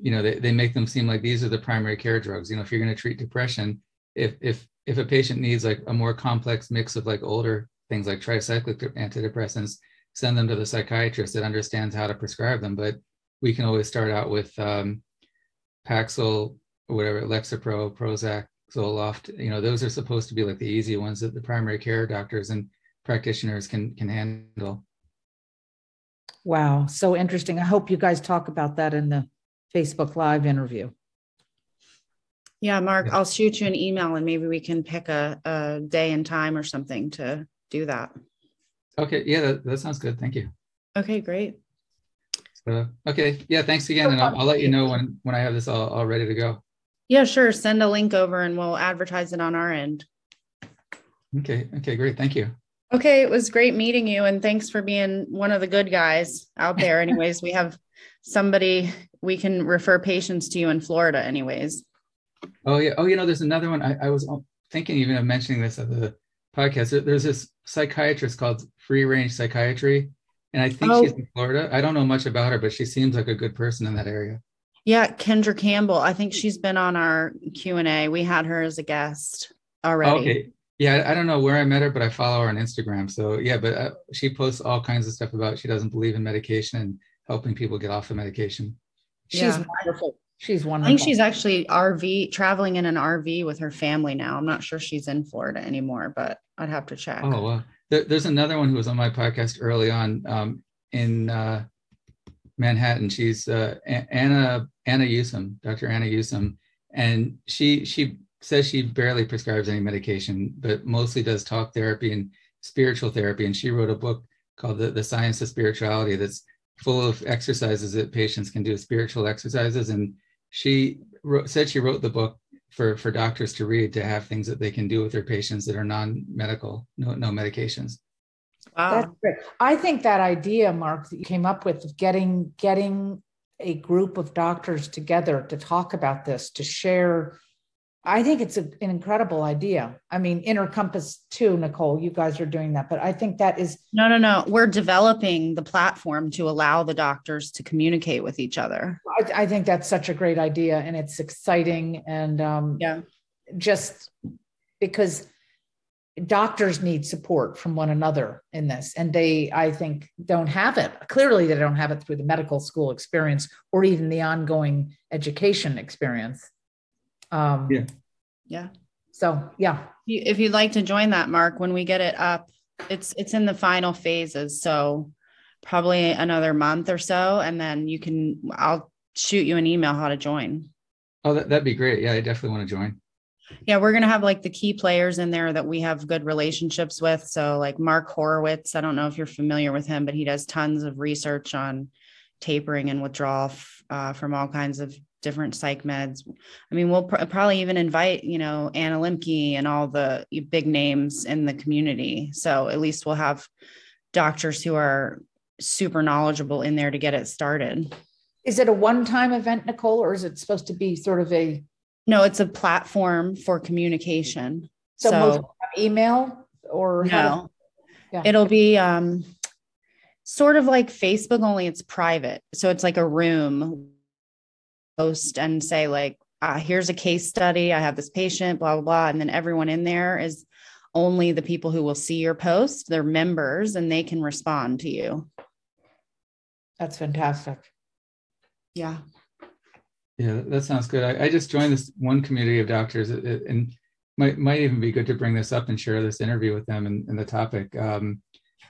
you know they, they make them seem like these are the primary care drugs. You know if you're going to treat depression if if if a patient needs like a more complex mix of like older things like tricyclic antidepressants send them to the psychiatrist that understands how to prescribe them. But we can always start out with um, paxil or whatever lexapro prozac zoloft. You know those are supposed to be like the easy ones that the primary care doctors and practitioners can can handle wow so interesting i hope you guys talk about that in the Facebook Live interview. Yeah, Mark, I'll shoot you an email and maybe we can pick a, a day and time or something to do that. Okay. Yeah, that, that sounds good. Thank you. Okay, great. So, okay. Yeah, thanks again. And I'll, I'll, let you know when, when I have this all, all ready to go. Yeah, sure. Send a link over and we'll advertise it on our end. Okay. Okay, great. Thank you. Okay, it was great meeting you and thanks for being one of the good guys out there. [LAUGHS] Anyways, we have somebody we can refer patients to you in Florida, anyways. Oh yeah. Oh, you know, there's another one. I, I was thinking even of mentioning this at the podcast. There's this psychiatrist called Free Range Psychiatry, and I think oh. she's in Florida. I don't know much about her, but she seems like a good person in that area. Yeah, Kendra Campbell. I think she's been on our Q and A. We had her as a guest already. Okay. Yeah, I don't know where I met her, but I follow her on Instagram. So yeah, but uh, she posts all kinds of stuff about she doesn't believe in medication and helping people get off the medication. She's yeah. wonderful. She's wonderful. I think she's actually RV traveling in an RV with her family now. I'm not sure she's in Florida anymore, but I'd have to check. Oh well, there, there's another one who was on my podcast early on um, in uh, Manhattan. She's uh, Anna Anna Yusim, Dr. Anna Yusim, and she she says she barely prescribes any medication, but mostly does talk therapy and spiritual therapy. And she wrote a book called the, the Science of Spirituality that's full of exercises that patients can do, spiritual exercises. And she wrote, said she wrote the book for, for doctors to read to have things that they can do with their patients that are non-medical, no, no medications. Wow. That's great. I think that idea, Mark, that you came up with of getting getting a group of doctors together to talk about this, to share I think it's a, an incredible idea. I mean, Inner Compass too, Nicole. You guys are doing that, but I think that is no, no, no. We're developing the platform to allow the doctors to communicate with each other. I, I think that's such a great idea, and it's exciting, and um, yeah, just because doctors need support from one another in this and they i think don't have it clearly they don't have it through the medical school experience or even the ongoing education experience um Yeah. Yeah. so yeah If you'd like to join that, Mark, when we get it up, it's it's in the final phases. So probably another month or so. And then you can I'll shoot you an email how to join. Oh, that, that'd be great. Yeah, I definitely want to join. Yeah, we're gonna have like the key players in there that we have good relationships with. So like Mark Horowitz, I don't know if you're familiar with him, but he does tons of research on tapering and withdrawal f- uh, from all kinds of different psych meds. I mean, we'll pr- probably even invite you know Anna Lembke and all the big names in the community. So at least we'll have doctors who are super knowledgeable in there to get it started. is it a one-time event nicole or is it supposed to be sort of a No, it's a platform for communication. so, So- most email or how No. Yeah. It'll be um sort of like Facebook, only it's private. So it's like a room post and say, like, uh, here's a case study. I have this patient, blah, blah, blah. And then everyone in there is only the people who will see your post. They're members and they can respond to you. that's fantastic Yeah. Yeah, that sounds good. I, I just joined this one community of doctors it- it- and might might even be good to bring this up and share this interview with them and, and the topic. Um,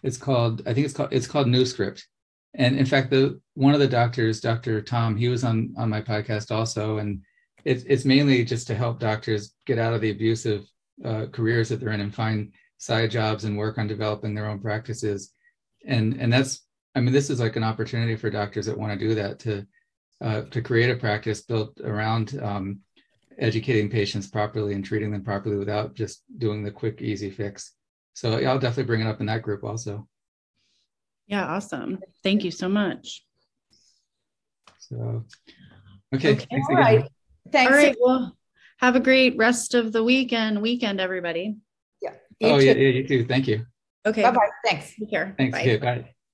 it's called, I think it's called it's called New Script. And in fact, the one of the doctors, Dr. Tom, he was on on my podcast also. And it's it's mainly just to help doctors get out of the abusive uh, careers that they're in and find side jobs and work on developing their own practices. And and that's I mean, this is like an opportunity for doctors that want to do that to uh, to create a practice built around um, educating patients properly and treating them properly without just doing the quick, easy fix. So yeah, I'll definitely bring it up in that group also. Yeah. Awesome. Thank you so much. So, okay, Okay, thanks all again. right thanks All right. Well, have a great rest of the weekend, weekend, everybody. You Oh too. yeah, yeah, you too. Thank you. Okay. bye-bye thanks Take care. Thanks. Bye. Okay, bye.